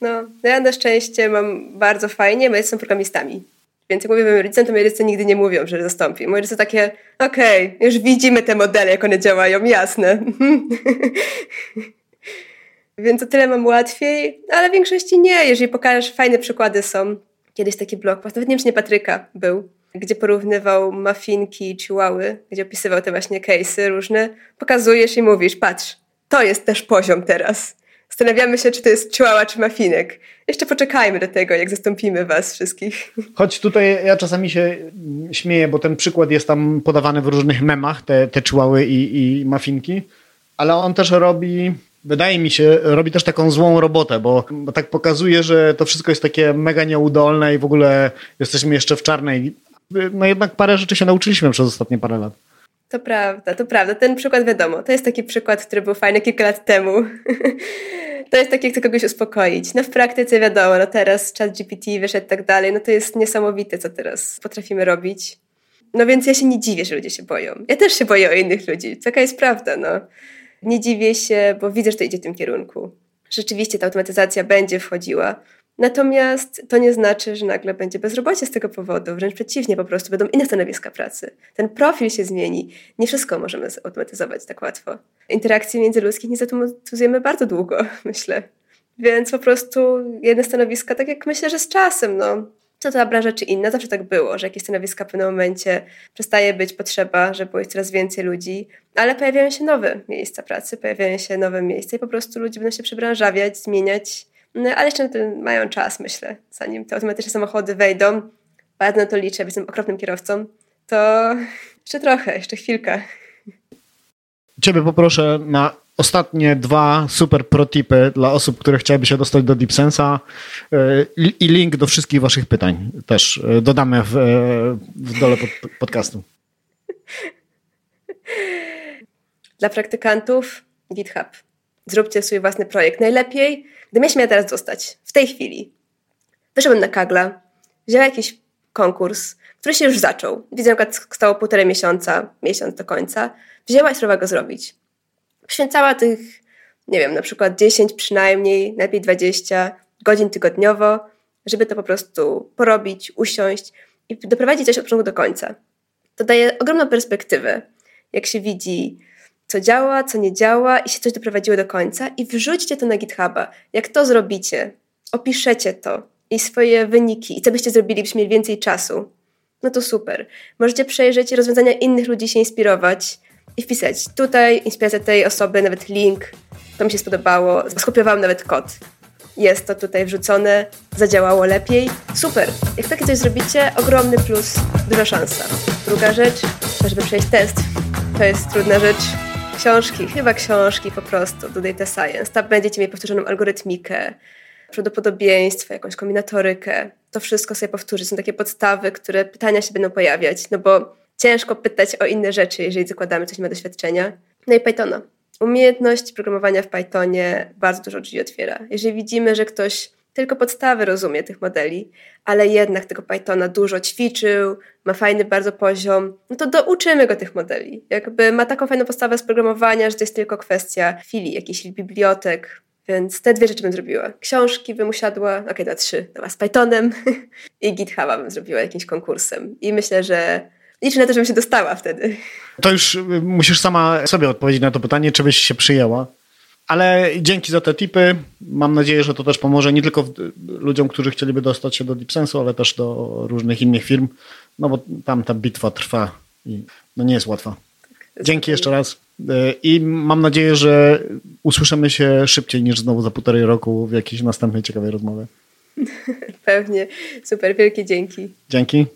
No, ja na szczęście mam bardzo fajnie, bo jestem programistami. Więc jak mówię moim rodzicom, to moi rodzice nigdy nie mówią, że zastąpi. Moi rodzice takie, okej, okay, już widzimy te modele, jak one działają, jasne. (laughs) Więc o tyle mam łatwiej, ale w większości nie. Jeżeli pokażesz, fajne przykłady są. Kiedyś taki blog, nawet nie wiem, Patryka był, gdzie porównywał mafinki i chihuahy, gdzie opisywał te właśnie case'y różne. Pokazujesz i mówisz, patrz, to jest też poziom teraz. Zastanawiamy się, czy to jest chihuahua, czy mafinek. Jeszcze poczekajmy do tego, jak zastąpimy was wszystkich. (laughs) Choć tutaj ja czasami się śmieję, bo ten przykład jest tam podawany w różnych memach, te, te i, i mafinki, ale on też robi wydaje mi się, robi też taką złą robotę, bo, bo tak pokazuje, że to wszystko jest takie mega nieudolne i w ogóle jesteśmy jeszcze w czarnej. No jednak parę rzeczy się nauczyliśmy przez ostatnie parę lat. To prawda, to prawda. Ten przykład wiadomo. To jest taki przykład, który był fajny kilka lat temu. (laughs) to jest takie, jak kogoś uspokoić. No w praktyce wiadomo, no teraz chat GPT wyszedł i tak dalej, no to jest niesamowite, co teraz potrafimy robić. No więc ja się nie dziwię, że ludzie się boją. Ja też się boję o innych ludzi. Taka jest prawda, no. Nie dziwię się, bo widzę, że to idzie w tym kierunku. Rzeczywiście ta automatyzacja będzie wchodziła. Natomiast to nie znaczy, że nagle będzie bezrobocie z tego powodu. Wręcz przeciwnie, po prostu będą inne stanowiska pracy. Ten profil się zmieni. Nie wszystko możemy zautomatyzować tak łatwo. Interakcji międzyludzkich nie zautomatyzujemy bardzo długo, (laughs) myślę. Więc po prostu jedne stanowiska, tak jak myślę, że z czasem, no, co ta branża czy inna, zawsze tak było, że jakieś stanowiska w pewnym momencie przestaje być potrzeba, że było coraz więcej ludzi, ale pojawiają się nowe miejsca pracy, pojawiają się nowe miejsca i po prostu ludzie będą się przebranżawiać, zmieniać, no, ale jeszcze to mają czas, myślę, zanim te automatyczne samochody wejdą. Bardzo na to liczę, jestem okropnym kierowcą, to (laughs) jeszcze trochę, jeszcze chwilkę. Ciebie poproszę na ostatnie dwa super protipy dla osób, które chciałyby się dostać do DeepSense'a i link do wszystkich waszych pytań też dodamy w, w dole pod, podcastu. (laughs) Dla praktykantów GitHub. Zróbcie swój własny projekt. Najlepiej, gdybym ja teraz dostać, w tej chwili. Wyszedłem na Kagla, wziąłem jakiś konkurs, który się już zaczął. Widzę, że stało półtorej miesiąca, miesiąc do końca. Wzięła i spróbowała go zrobić. Poświęcała tych, nie wiem, na przykład 10 przynajmniej, najlepiej 20 godzin tygodniowo, żeby to po prostu porobić, usiąść i doprowadzić coś od początku do końca. To daje ogromną perspektywę, jak się widzi, co działa, co nie działa i się coś doprowadziło do końca i wrzućcie to na GitHuba. Jak to zrobicie, opiszecie to i swoje wyniki i co byście zrobili, byście mieli więcej czasu, no to super. Możecie przejrzeć rozwiązania innych ludzi, się inspirować i wpisać tutaj inspiracja tej osoby, nawet link, to mi się spodobało, skopiowałam nawet kod. Jest to tutaj wrzucone, zadziałało lepiej. Super! Jak takie coś zrobicie, ogromny plus, duża szansa. Druga rzecz, żeby przejść test. To jest trudna rzecz. Książki, chyba książki po prostu do data science. Tam będziecie mieli powtórzoną algorytmikę, prawdopodobieństwo, jakąś kombinatorykę. To wszystko sobie powtórzyć. Są takie podstawy, które pytania się będą pojawiać, no bo ciężko pytać o inne rzeczy, jeżeli zakładamy, coś nie ma doświadczenia. No i Pythona. Umiejętność programowania w Pythonie bardzo dużo drzwi otwiera. Jeżeli widzimy, że ktoś tylko podstawy rozumie tych modeli, ale jednak tego Pythona dużo ćwiczył, ma fajny bardzo poziom, no to douczymy go tych modeli. Jakby ma taką fajną postawę z programowania, że to jest tylko kwestia chwili, jakichś bibliotek, więc te dwie rzeczy bym zrobiła. Książki bym usiadła, okej, okay, trzy, dobra, z Pythonem (laughs) i GitHuba bym zrobiła jakimś konkursem. I myślę, że liczę na to, żebym się dostała wtedy. To już y, musisz sama sobie odpowiedzieć na to pytanie, czy byś się przyjęła. Ale dzięki za te tipy. Mam nadzieję, że to też pomoże nie tylko ludziom, którzy chcieliby dostać się do DeepSense'u, ale też do różnych innych firm, no bo tam ta bitwa trwa i no nie jest łatwa. Dzięki jeszcze raz. I mam nadzieję, że usłyszymy się szybciej niż znowu za półtorej roku w jakiejś następnej ciekawej rozmowie. (laughs) Pewnie. Super, wielkie dzięki. Dzięki.